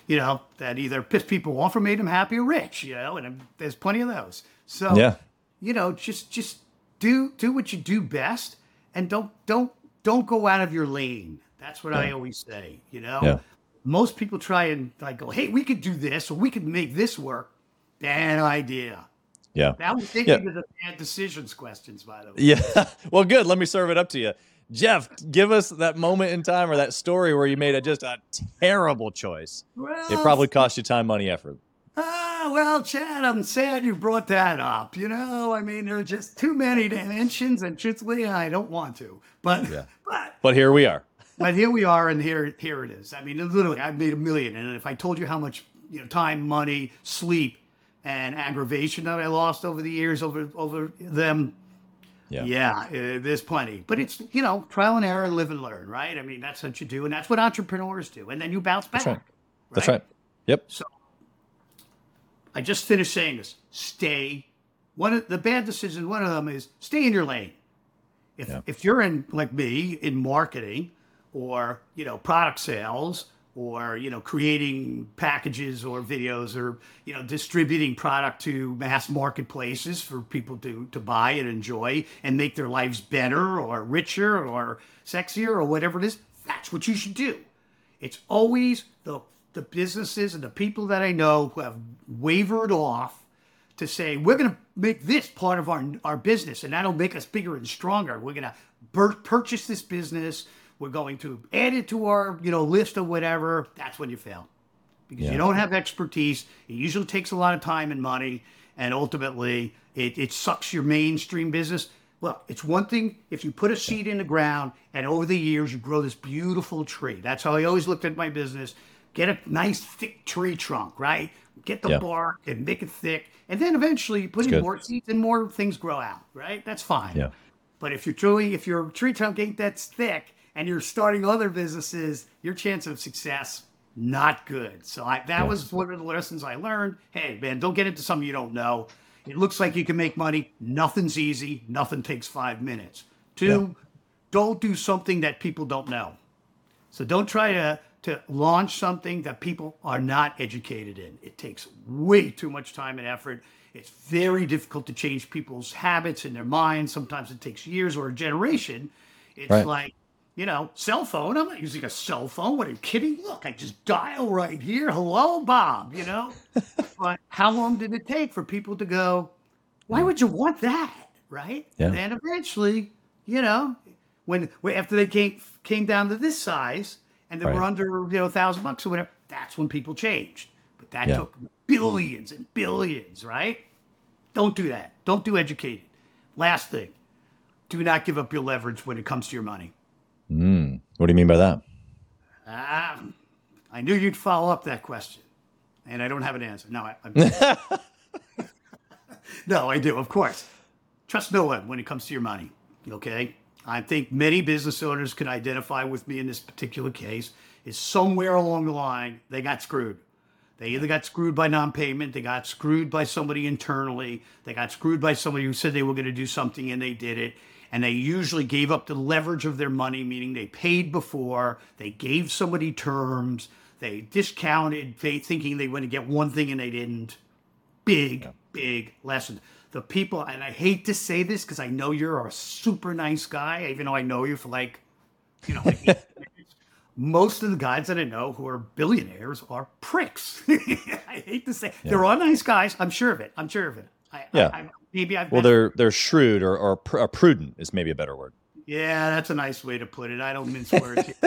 you know that either piss people off or made them happy or rich. You know, and um, there's plenty of those. So Yeah. you know, just just do do what you do best, and don't don't don't go out of your lane. That's what I always say. You know, Yeah. most people try and like go, hey, we could do this or we could make this work. Bad idea. Yeah. That would take Yeah. to the bad decisions questions, by the way. Yeah. Well, good. Let me serve it up to you. Jeff, give us that moment in time or that story where you made a just a terrible choice. Well, It probably cost you time, money, effort. Ah, well, Chad, I'm sad you brought that up. You know, I mean, there are just too many dimensions, and truthfully, I don't want to. But, Yeah. but, But here we are. but here we are, and here, here it is. I mean, literally, I've made a million, and if I told you how much, you know, time, money, sleep, and aggravation that I lost over the years over over them, Yeah. yeah, uh, there's plenty. But it's you know, trial and error, live and learn, right? I mean, that's what you do, and that's what entrepreneurs do, and then you bounce back. That's right. That's right. Yep. So I just finished saying this. Stay. One of the bad decisions. One of them is stay in your lane. If Yeah. if you're in like me in marketing, or you know product sales, or you know creating packages or videos, or you know distributing product to mass marketplaces for people to to buy and enjoy and make their lives better or richer or sexier or whatever it is, that's what you should do. It's always the the businesses and the people that I know who have wavered off to say we're going to make this part of our our business and that'll make us bigger and stronger. We're going to purchase this business. We're going to add it to our you know list of whatever. That's when you fail because Yeah. you don't have expertise. It usually takes a lot of time and money, and ultimately it, it sucks your mainstream business. Well, it's one thing if you put a seed in the ground and over the years you grow this beautiful tree. That's how I always looked at my business. Get a nice thick tree trunk, right? Get the Yeah. bark and make it thick. And then eventually you put in good. more seeds and more things grow out, right? That's fine. Yeah. But if you're truly, if your tree trunk ain't that thick and you're starting other businesses, your chance of success not good. So I, that was one of the lessons I learned. Hey, man, don't get into something you don't know. It looks like you can make money. Nothing's easy. Nothing takes five minutes. Two, don't do something that people don't know. So don't try to to launch something that people are not educated in. It takes way too much time and effort. It's very difficult to change people's habits in their minds. Sometimes it takes years or a generation. It's Right. like, you know, cell phone. I'm not using a cell phone. What are you kidding? Look, I just dial right here. Hello, Bob, you know? but how long did it take for people to go, why would you want that? Right? Yeah. And eventually, you know, when, when after they came came down to this size and they were under you know a thousand bucks or whatever, that's when people changed. But that Yeah. took billions and billions, right? Don't do that. Don't do educated. Last thing, do not give up your leverage when it comes to your money. Mm. What do you mean by that? Ah, I knew you'd follow up that question, and I don't have an answer. No, I, I'm, no, I do, of course. Trust no one when it comes to your money. Okay, I think many business owners can identify with me in this particular case. Is somewhere along the line they got screwed. They either got screwed by non-payment, they got screwed by somebody internally, they got screwed by somebody who said they were going to do something and they did it, and they usually gave up the leverage of their money, meaning they paid before, they gave somebody terms, they discounted, they thinking they were going to get one thing and they didn't. Big, big lesson. The people, and I hate to say this because I know you're a super nice guy, even though I know you for like, you know, like most of the guys that I know who are billionaires are pricks. I hate to say yeah. they're all nice guys. I'm sure of it. I'm sure of it. I, yeah. I, I, maybe I've well, they're they're shrewd or or pr- uh, prudent is maybe a better word. Yeah, that's a nice way to put it. I don't mince words.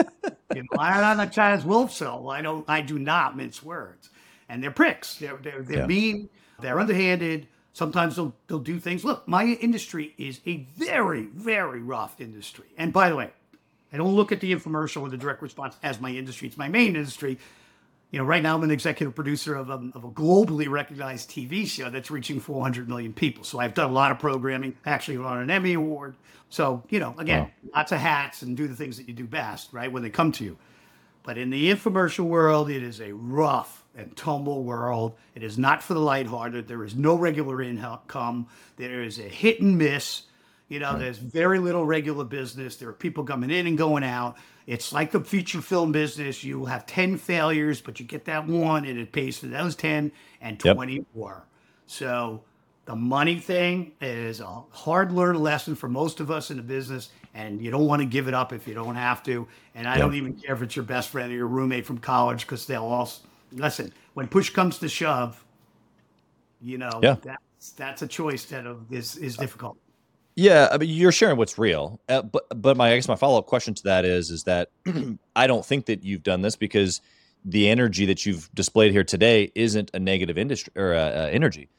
you know, I'm not a Chaz Wolfe, so I don't. I do not mince words. And they're pricks. They're they're, they're yeah. mean. They're underhanded. Sometimes they'll they'll do things. Look, my industry is a very very rough industry. And by the way, I don't look at the infomercial or the direct response as my industry. It's my main industry. You know, right now I'm an executive producer of a, of a globally recognized TV show that's reaching 400 million people. So I've done a lot of programming. Actually, won an Emmy award. So you know, again, wow. lots of hats and do the things that you do best, right? When they come to you. But in the infomercial world, it is a rough and tumble world. It is not for the lighthearted. There is no regular income. There is a hit and miss. You know, there's very little regular business. There are people coming in and going out. It's like the feature film business. You have 10 failures, but you get that one and it pays for those 10 and 20 yep. more. So the money thing is a hard learned lesson for most of us in the business, and you don't want to give it up if you don't have to. And I yep. don't even care if it's your best friend or your roommate from college because they'll all listen. When push comes to shove, you know, yeah. that's that's a choice that is is uh, difficult. Yeah, I mean, you're sharing what's real, uh, but but my I guess my follow up question to that is is that I don't think that you've done this because the energy that you've displayed here today isn't a negative industry or uh, uh, energy.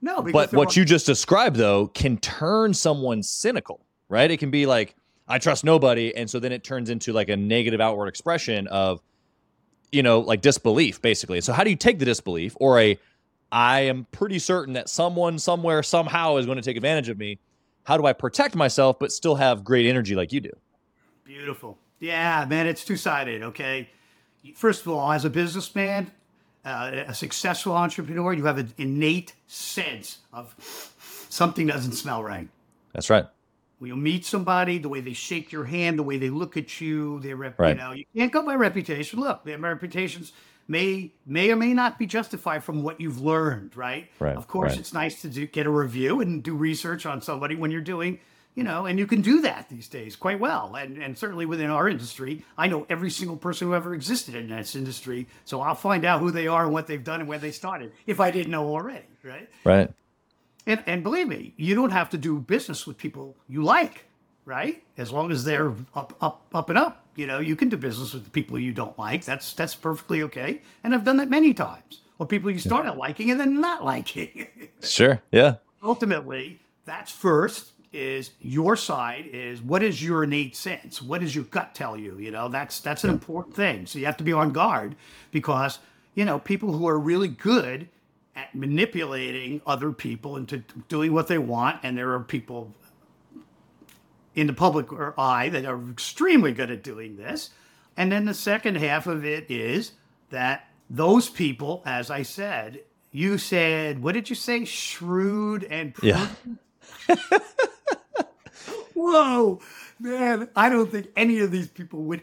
No, but what you just described though can turn someone cynical, right? It can be like I trust nobody, and so then it turns into like a negative outward expression of, you know, like disbelief, basically. So how do you take the disbelief or a I am pretty certain that someone somewhere somehow is going to take advantage of me how do I protect myself but still have great energy like you do? Beautiful. Yeah, man, it's two sided. Okay. First of all, as a businessman, uh, a successful entrepreneur, you have an innate sense of something doesn't smell right. That's right. When you meet somebody, the way they shake your hand, the way they look at you, their rep, right. you know, you can't go by reputation. Look, their reputations may may or may not be justified from what you've learned, right? Right. Of course, right. it's nice to do, get a review and do research on somebody when you're doing, you know, and you can do that these days quite well. And and certainly within our industry, I know every single person who ever existed in this industry, so I'll find out who they are and what they've done and where they started if I didn't know already, right? Right. And and believe me, you don't have to do business with people you like, right? As long as they're up up up and up you know, you can do business with the people you don't like. That's that's perfectly okay. And I've done that many times. Or people you start yeah. liking and then not liking. sure. Yeah. Ultimately, that's first is your side is what is your innate sense? What does your gut tell you? You know, that's that's an yeah. important thing. So you have to be on guard because, you know, people who are really good at manipulating other people into doing what they want, and there are people in the public eye that are extremely good at doing this. And then the second half of it is that those people, as I said, you said, what did you say? Shrewd and prudent? Yeah. Whoa, man. I don't think any of these people would,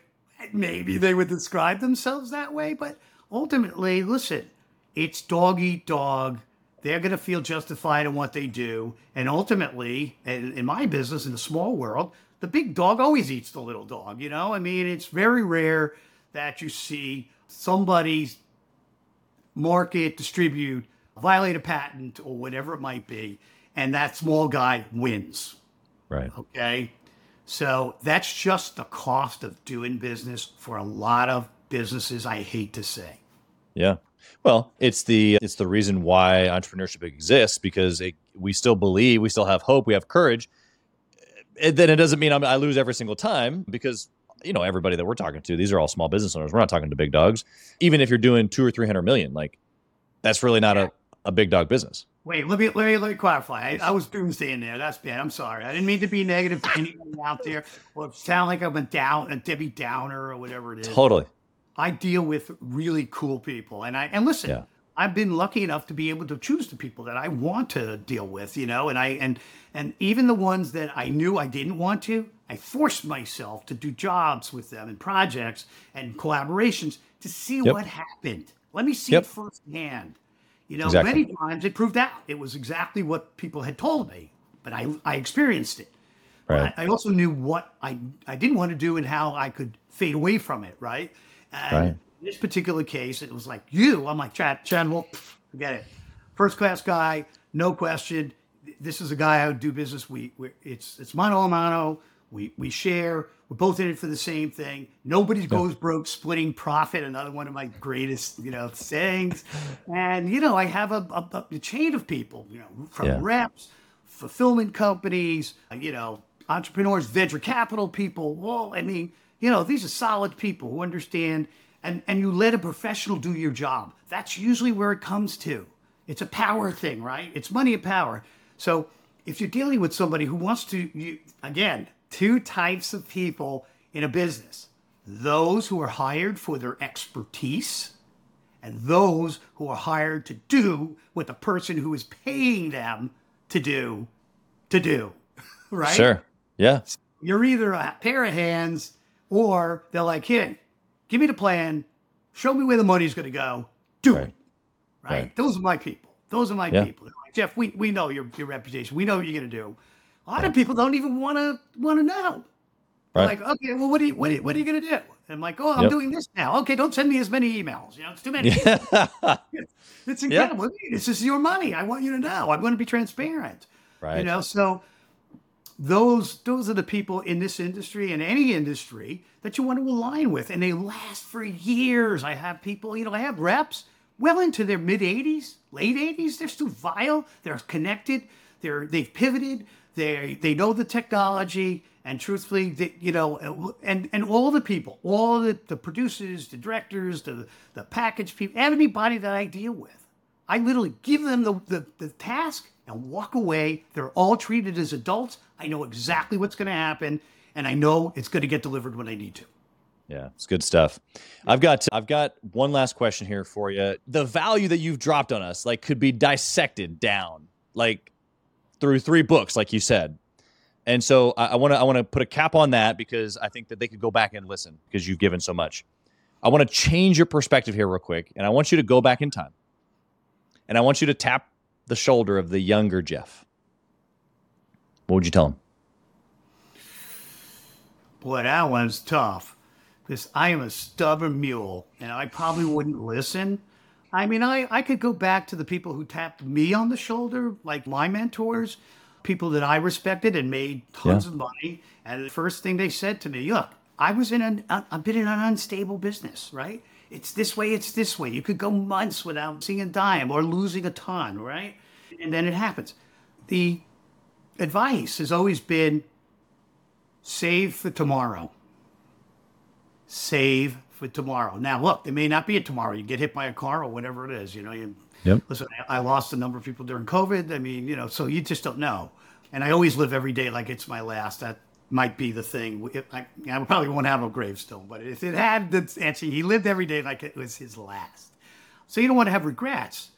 maybe they would describe themselves that way, but ultimately, listen, it's dog eat dog they're going to feel justified in what they do. And ultimately, in, in my business, in the small world, the big dog always eats the little dog. You know, I mean, it's very rare that you see somebody market, distribute, violate a patent, or whatever it might be, and that small guy wins. Right. Okay. So that's just the cost of doing business for a lot of businesses. I hate to say. Yeah. Well, it's the it's the reason why entrepreneurship exists because it, we still believe, we still have hope, we have courage. It, then it doesn't mean I'm, I lose every single time because you know everybody that we're talking to, these are all small business owners. We're not talking to big dogs. Even if you're doing two or three hundred million, like that's really not a, a big dog business. Wait, let me let me, let me clarify. I, I was doomsday in there. That's bad. I'm sorry. I didn't mean to be negative to anyone out there or sound like I'm a down a Debbie Downer or whatever it is. Totally. I deal with really cool people, and I and listen. Yeah. I've been lucky enough to be able to choose the people that I want to deal with, you know, and I and and even the ones that I knew I didn't want to, I forced myself to do jobs with them and projects and collaborations to see yep. what happened. Let me see yep. it firsthand. You know, exactly. many times it proved out it was exactly what people had told me, but I I experienced it. Right. I, I also knew what I I didn't want to do and how I could fade away from it. Right. And Right. in this particular case, it was like you. I'm like Chad. Pff, forget it. First class guy, no question. This is a guy I would do business. We, we it's it's mano a mano. We we share. We're both in it for the same thing. Nobody goes broke splitting profit. Another one of my greatest, you know, sayings. And you know, I have a, a, a chain of people, you know, from Yeah. reps, fulfillment companies, you know, entrepreneurs, venture capital people. Well, I mean, you know, these are solid people who understand. And and you let a professional do your job. That's usually where it comes to. It's a power thing, right? It's money and power. So if you're dealing with somebody who wants to, you, again, two types of people in a business those who are hired for their expertise and those who are hired to do what the person who is paying them to do to do right Sure. Yeah. you're either a pair of hands or they're like hey give me the plan. Show me where the money's going to go. Do Right. it. Right? Right. those are my people. Those are my Yeah. people. Like, jeff we, we know your, your reputation. We know what you're going to do. A lot of people don't even want to want to know Right. like okay well what are you what are you, what are you going to do? And i'm like oh i'm Yep. doing this now. Okay don't send me as many emails. You know it's too many. Yeah. it's incredible. This is your money. I want you to know. I'm going to be transparent. Right. you know so those those are the people in this industry and any industry that you want to align with and they last for years. I have people you know i have reps well into their mid 80s late 80s they're still vile. They're connected. They're they've pivoted. They they know the technology and truthfully they, you know and and all the people all the, the producers the directors the the package people anybody that i deal with I literally give them the, the, the task and walk away. They're all treated as adults. I know exactly what's going to happen, and I know it's going to get delivered when I need to. Yeah, it's good stuff. I've got I've got one last question here for you. The value that you've dropped on us like could be dissected down like through three books, like you said. And so I want to I want to put a cap on that because I think that they could go back and listen because you've given so much. I want to change your perspective here real quick, and I want you to go back in time, and I want you to tap the shoulder of the younger Jeff. What would you tell him? Boy, that one's tough because I am a stubborn mule and I probably wouldn't listen. I mean, I, I could go back to the people who tapped me on the shoulder, like my mentors, people that I respected and made tons of money. And the first thing they said to me, look, I was in an, I've been in an unstable business, right? It's this way, it's this way. You could go months without seeing a dime or losing a ton, right? And then it happens. The advice has always been save for tomorrow. Save for tomorrow. Now, look, there may not be a tomorrow. You get hit by a car or whatever it is. You know, you Yep. listen. I I lost a number of people during COVID. I mean, you know, so you just don't know. And I always live every day like it's my last. That might be the thing. If I, I probably won't have a gravestone, but if it had, that's actually he lived every day like it was his last. So you don't want to have regrets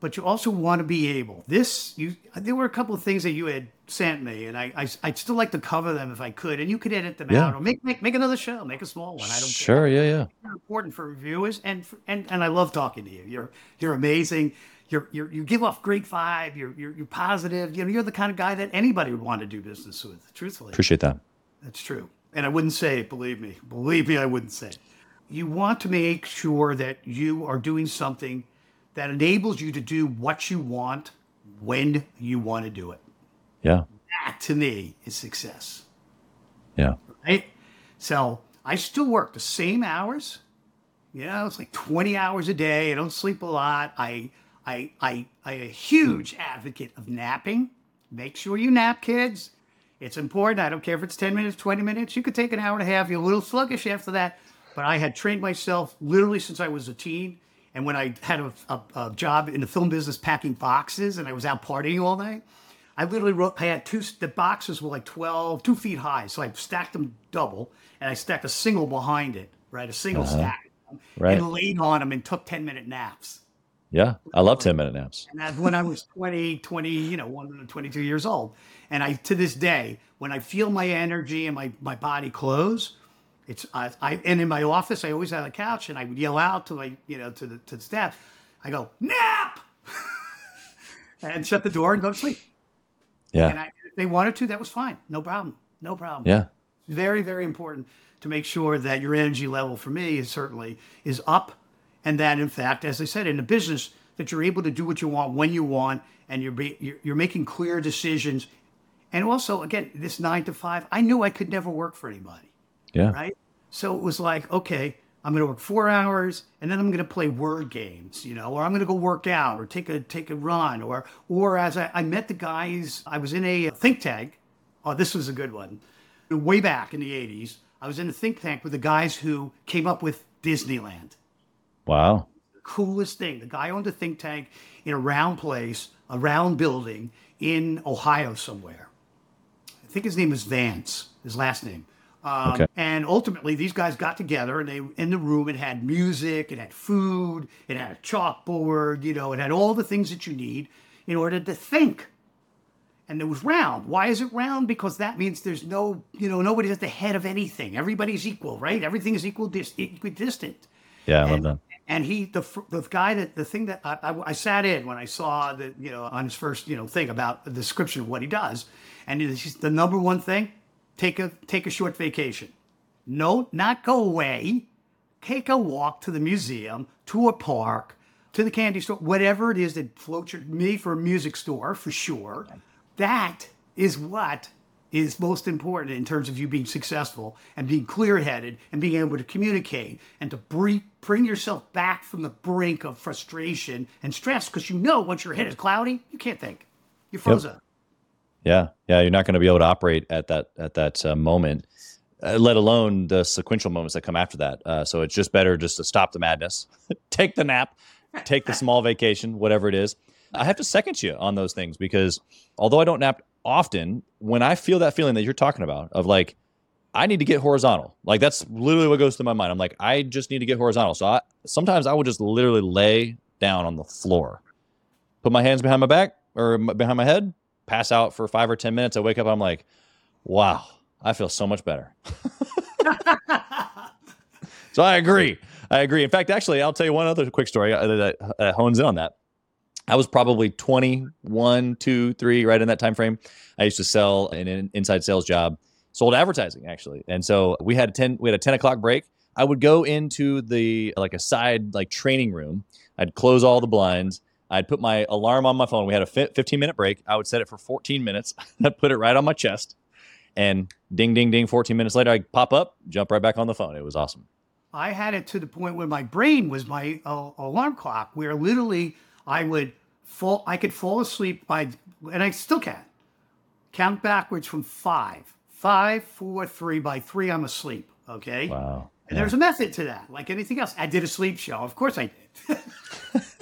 but you also want to be able. This you there were a couple of things that you had sent me, and I, I I'd still like to cover them if I could, and you could edit them Yeah. out or make make make another show, make a small one. I don't care. Sure, yeah, yeah. They're important for reviewers, and for, and and I love talking to you. You're you're amazing. You're, you're you give off great vibe. You're, you're you're positive. You know you're the kind of guy that anybody would want to do business with. Truthfully, Appreciate that. that's true. And I wouldn't say it, believe me. Believe me, I wouldn't say it. You want to make sure that you are doing something that enables you to do what you want when you want to do it. Yeah. That to me is success. Yeah. Right? So I still work the same hours. You know, it's like 20 hours a day. I don't sleep a lot. I I I I am a huge advocate of napping. Make sure you nap, kids. It's important. I don't care if it's 10 minutes, 20 minutes. You could take an hour and a half. You're a little sluggish after that. But I had trained myself literally since I was a teen. And when I had a, a, a job in the film business packing boxes and I was out partying all night, I literally wrote, I had two, the boxes were like 12, two feet high. So I stacked them double and I stacked a single behind it, right? A single uh-huh. stack. Right. And laid on them and took 10 minute naps. Yeah. I love 10 minute naps. And that's when I was 20, 20, you know, 122 years old. And I, to this day, when I feel my energy and my, my body close, it's I, I and in my office I always had a couch and I would yell out to my you know to the to the staff, I go nap, and shut the door and go to sleep. And Yeah. I, they wanted to, that was fine. No problem. No problem. Yeah. Very, very important to make sure that your energy level for me is certainly is up. And that in fact, as I said, in the business, that you're able to do what you want when you want and you're, be, you're, you're making clear decisions. And also, again, this nine to five, I knew I could never work for anybody. Yeah. Right. So it was like, okay, I'm going to work four hours and then I'm going to play word games, you know, or I'm going to go work out or take a take a run or or as I, I met the guys, I was in a uh, think tank. Oh, this was a good one. Way back in the 80s, I was in a think tank with the guys who came up with Disneyland. Wow. Coolest thing. The guy owned a think tank in a round place, a round building in Ohio somewhere. I think his name was Vance, his last name. Um, okay. And ultimately, these guys got together, and they in the room. It had music, it had food, it had a chalkboard. You know, it had all the things that you need in order to think. And it was round. Why is it round? Because that means there's no, you know, nobody's at the head of anything. Everybody's equal, right? Everything is equal, dis- equidistant. Yeah, I love that. And he, the the guy that the thing that I, I, I, sat in when I saw the, you know, on his first, you know, thing about the description of what he does, and he's the number one thing take a take a short vacation. No, not go away. Take a walk to the museum, to a park, to the candy store, whatever it is that floats your me for a music store for sure. That is what is most important in terms of you being successful and being clear-headed and being able to communicate and to bring, bring yourself back from the brink of frustration and stress because you know once your head is cloudy, you can't think. You're frozen. Yep. Yeah, yeah, you're not going to be able to operate at that at that uh, moment, uh, let alone the sequential moments that come after that. Uh, so it's just better just to stop the madness, take the nap, take the small vacation, whatever it is. I have to second you on those things because although I don't nap often, when I feel that feeling that you're talking about of like, I need to get horizontal. Like that's literally what goes through my mind. I'm like, I just need to get horizontal. So I, sometimes I will just literally lay down on the floor, put my hands behind my back or behind my head, pass out for five or 10 minutes. I wake up, I'm like, wow, I feel so much better. so I agree. I agree. In fact, actually, I'll tell you one other quick story uh, that, uh, that hones in on that. I was probably 21, 2, 3, right in that time frame. I used to sell an inside sales job, sold advertising actually. And so we had a 10 we had a 10 o'clock break. I would go into the like a side like training room. I'd close all the blinds I'd put my alarm on my phone. We had a 15 minute break. I would set it for 14 minutes. I'd put it right on my chest. And ding, ding, ding, 14 minutes later, I pop up, jump right back on the phone. It was awesome. I had it to the point where my brain was my uh, alarm clock, where literally I would fall, I could fall asleep by, and I still can, count backwards from five, five, four, three. By three, I'm asleep. Okay. Wow. And yeah. there's a method to that, like anything else. I did a sleep show. Of course I did.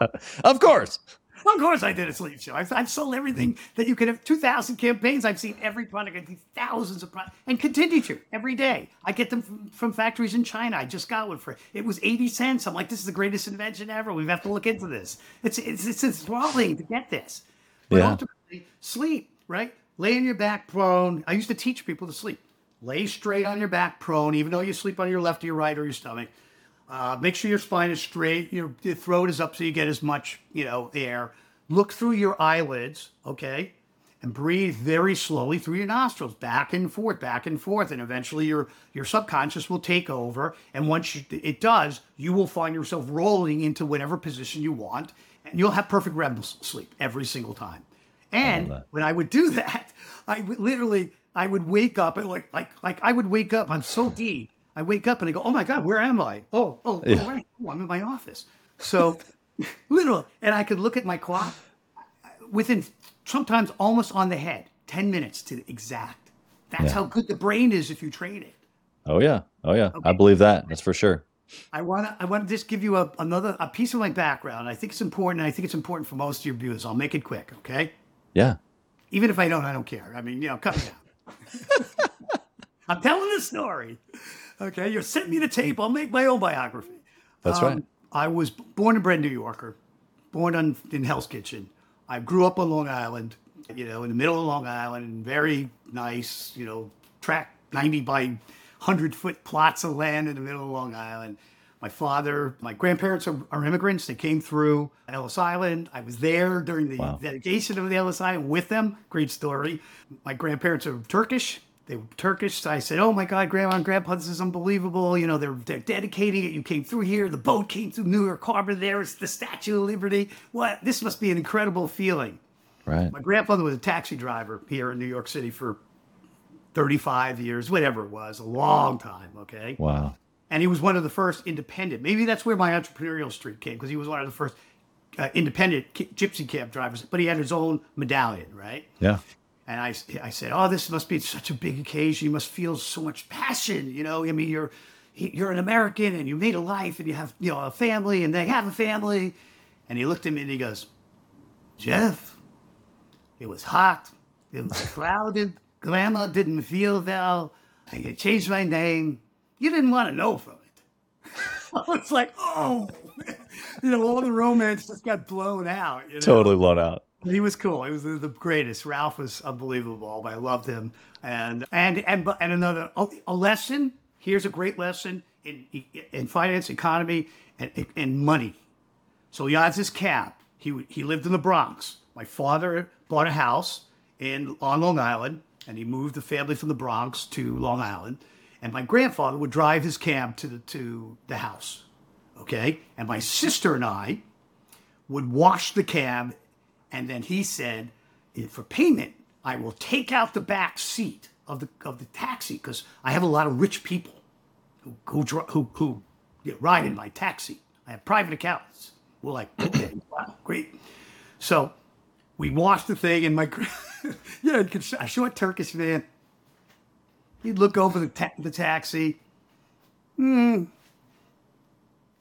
of course. Of course, I did a sleep show. I've, I've, sold everything that you could have. Two thousand campaigns. I've seen every product. I do thousands of products and continue to every day. I get them from, from, factories in China. I just got one for it was eighty cents. I'm like, this is the greatest invention ever. We have to look into this. It's it's it's enthralling to get this. But yeah. ultimately, sleep right. Lay on your back prone. I used to teach people to sleep. Lay straight on your back prone, even though you sleep on your left or your right or your stomach uh, make sure your spine is straight. Your, your throat is up so you get as much, you know, air. Look through your eyelids, okay, and breathe very slowly through your nostrils, back and forth, back and forth, and eventually your your subconscious will take over. And once you, it does, you will find yourself rolling into whatever position you want, and you'll have perfect REM sleep every single time. And I when I would do that, I would literally I would wake up and like like like I would wake up. I'm so deep I wake up and I go, oh my God, where am I? Oh, oh, oh yeah. oh, oh I'm in my office. So literally, and I could look at my clock uh, within sometimes almost on the head, 10 minutes to exact. That's yeah. how good the brain is if you train it. Oh yeah. Oh yeah. Okay. I believe that. That's for sure. I want to I want to just give you a, another a piece of my background. I think it's important. I think it's important for most of your viewers. I'll make it quick, okay? Yeah. Even if I don't, I don't care. I mean, you know, cut me out. I'm telling the story. Okay, you're sending me the tape. I'll make my own biography. That's um, right. I was born and bred New Yorker, born on, in Hell's Kitchen. I grew up on Long Island, you know, in the middle of Long Island, very nice, you know, track 90 by 100 foot plots of land in the middle of Long Island. My father, my grandparents are, are immigrants. They came through Ellis Island. I was there during the Wow. dedication of the Ellis Island with them. Great story. My grandparents are Turkish. They were Turkish. So I said, "Oh my God, Grandma and Grandpa, this is unbelievable. You know, they're they're dedicating it. You came through here. The boat came through New York Harbor. There is the Statue of Liberty. What? This must be an incredible feeling." Right. My grandfather was a taxi driver here in New York City for 35 years, whatever it was, a long time. Okay. Wow. And he was one of the first independent. Maybe that's where my entrepreneurial streak came because he was one of the first uh, independent gypsy cab drivers, but he had his own medallion, right? Yeah. And I, I said, "Oh, this must be such a big occasion. You must feel so much passion. You know, I mean, you're you're an American and you made a life and you have you know a family and they have a family." And he looked at me and he goes, "Jeff, it was hot. It was crowded. Grandma didn't feel well. I changed my name. You didn't want to know from it." I was like, "Oh." You know, all the romance just got blown out. You know? Totally blown out. He was cool. He was the, greatest. Ralph was unbelievable. I loved him. And and and and another oh, a lesson. Here's a great lesson in in finance, economy, and and money. So he has his cab. He he lived in the Bronx. My father bought a house in on Long Island, and he moved the family from the Bronx to Long Island. And my grandfather would drive his cab to the to the house. Okay, and my sister and I would wash the cab and then he said, "Eh, for payment, I will take out the back seat of the of the taxi because I have a lot of rich people who who who, who you know, ride in my taxi. I have private accounts. We're like, okay, wow, great. So we washed the thing, and my yeah, a short Turkish man. He'd look over the ta- the taxi. Hmm.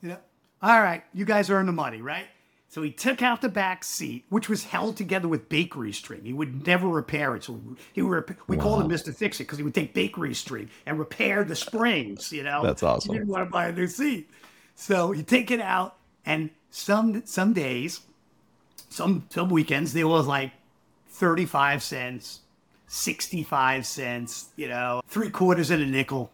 Yeah. All right, you guys earn the money, right? So he took out the back seat, which was held together with bakery string. He would never repair it. So he rep- we called him Mr. Fix It because he would take bakery string and repair the springs, you know? That's awesome. He didn't want to buy a new seat. So he take it out, and some some days, some some weekends, there was like 35 cents, 65 cents, you know, three quarters and a nickel.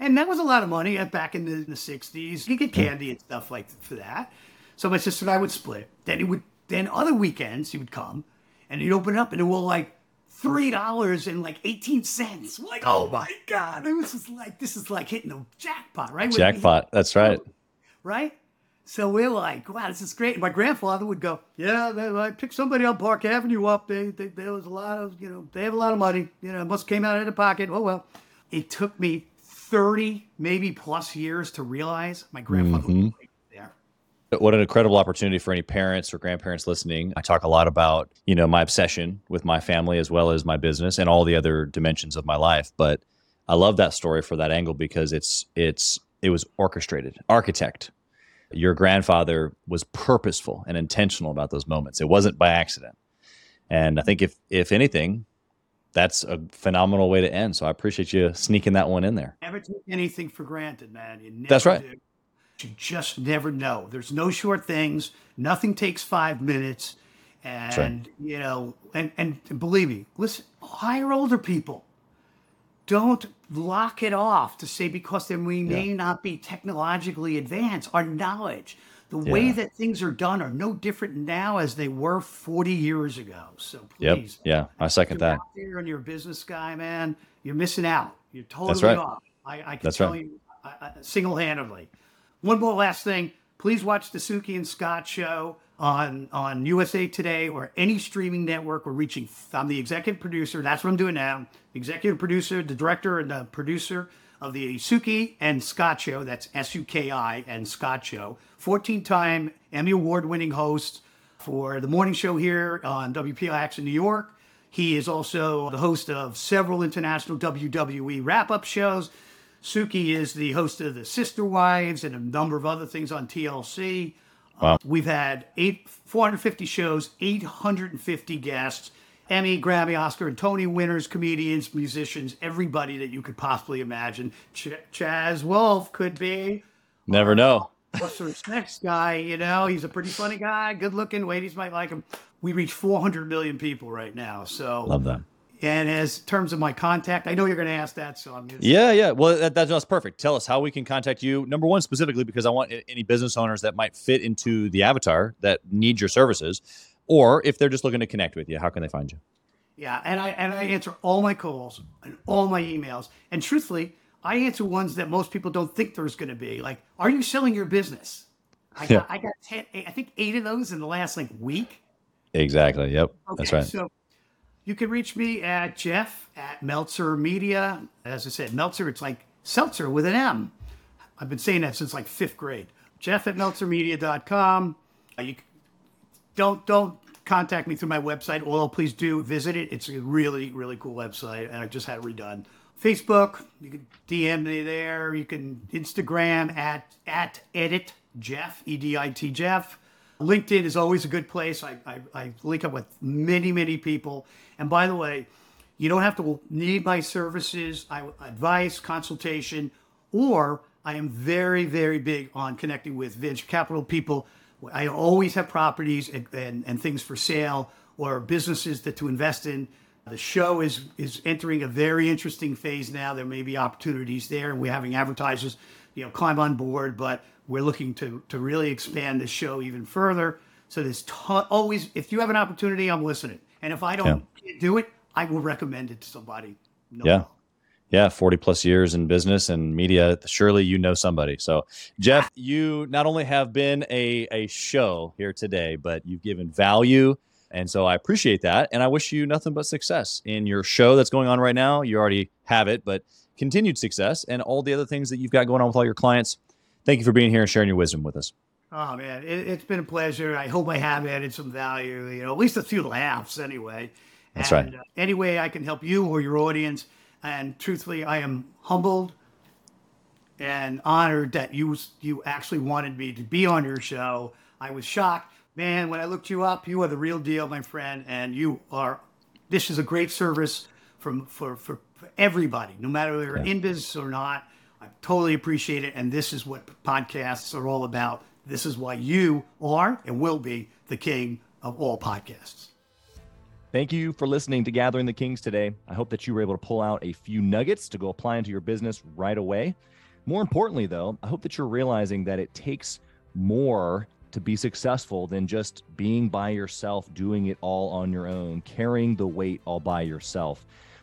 And that was a lot of money uh, back in the, in the 60s. You get candy and stuff like for that. So my sister and I would split. Then he would then other weekends he would come and he'd open up and it was like three dollars and like eighteen cents. We're like, oh, oh my god. It was just like this is like hitting the jackpot, right? He- Jackpot. That's right. right? So we're like, wow, this is great. And my grandfather would go, yeah, they, I picked somebody on Park Avenue up. They, they, there was a lot of, you know, they have a lot of money. You know, it must came out of the pocket. Oh, well. It took me 30, maybe plus years to realize my grandfather mm-hmm. there. What an incredible opportunity for any parents or grandparents listening. I talk a lot about, you know, my obsession with my family as well as my business and all the other dimensions of my life. But I love that story for that angle because it's it's it was orchestrated. Architect. Your grandfather was purposeful and intentional about those moments. It wasn't by accident. And I think if if anything, that's a phenomenal way to end. So I appreciate you sneaking that one in there. Never take anything for granted, man. You never That's right. do. You just never know. There's no short things. Nothing takes five minutes. right. And, you know, and, and believe me, listen, hire older people. Don't lock it off to say because then we may not be technologically advanced. Our knowledge, the way that things are done are no different now as they were 40 years ago. So Yep. please, Yeah. I second that. out there and you're a business guy, man, you're missing out. You're totally right. off. I, I can That's tell right. you I, I, single-handedly. One more last thing. Please watch the Suki and Scott show on on USA Today or any streaming network. We're reaching. I'm the executive producer. That's what I'm doing now. Executive producer, the director, and the producer of the Suki and Scott show. That's S U K I and Scott show. 14-time Emmy award-winning host for the morning show here on WPIX in New York. He is also the host of several international WWE wrap up shows. Suki is the host of the Sister Wives and a number of other things on TLC. Wow. Uh, we've had eight, 450 shows, 850 guests, Emmy, Grammy, Oscar, and Tony winners, comedians, musicians, everybody that you could possibly imagine. Ch- Chaz Wolfe could be. Never know. Uh, what's this next guy? You know, he's a pretty funny guy, good looking. Ladies might like him. We reach 400 million people right now. So Love that. And as terms of my contact, I know you're going to ask that, so I'm just Yeah, yeah. Well, that, that's that's perfect. Tell us how we can contact you. Number one, specifically because I want any business owners that might fit into the avatar that need your services, or if they're just looking to connect with you, how can they find you? Yeah, and I and I answer all my calls and all my emails. And truthfully, I answer ones that most people don't think there's going to be. Like, are you selling your business? I got, Yeah. I got 10, I think eight of those in the last like week. Exactly. Yep. That's right. So you can reach me at Jeff at Meltzer Media. As I said, Meltzer, it's like seltzer with an M. I've been saying that since like fifth grade. Jeff at meltzermedia.com. Uh, you don't don't contact me through my website. Although please do visit it. It's a really really cool website, and I just had it redone. Facebook, you can DM me there. You can Instagram at at edit Jeff E D I T Jeff. LinkedIn is always a good place. I, I, I link up with many many people. And by the way, you don't have to need my services, I, advice, consultation, or I am very, very big on connecting with venture capital people. I always have properties and, and, and things for sale or businesses that to invest in. The show is is entering a very interesting phase now. There may be opportunities there, and we're having advertisers, you know, climb on board. But we're looking to to really expand the show even further. So there's ton, always, if you have an opportunity, I'm listening. And if I don't do it, I will recommend it to somebody. No Yeah. problem. Yeah, 40 plus years in business and media. Surely you know somebody. So, Jeff, you not only have been a, a show here today, but you've given value. And so I appreciate that. And I wish you nothing but success in your show that's going on right now. You already have it, but continued success and all the other things that you've got going on with all your clients. Thank you for being here and sharing your wisdom with us. Oh man, it, it's been a pleasure. I hope I have added some value. You know, at least a few laughs, anyway. That's and, right. Uh, any way I can help you or your audience, and truthfully, I am humbled and honored that you you actually wanted me to be on your show. I was shocked, man, when I looked you up. You are the real deal, my friend, and you are. This is a great service from for for, everybody, no matter whether they're in business or not. I totally appreciate it, and this is what podcasts are all about. This is why you are and will be the king of all podcasts. Thank you for listening to Gathering the Kings today. I hope that you were able to pull out a few nuggets to go apply into your business right away. More importantly, though, I hope that you're realizing that it takes more to be successful than just being by yourself, doing it all on your own, carrying the weight all by yourself.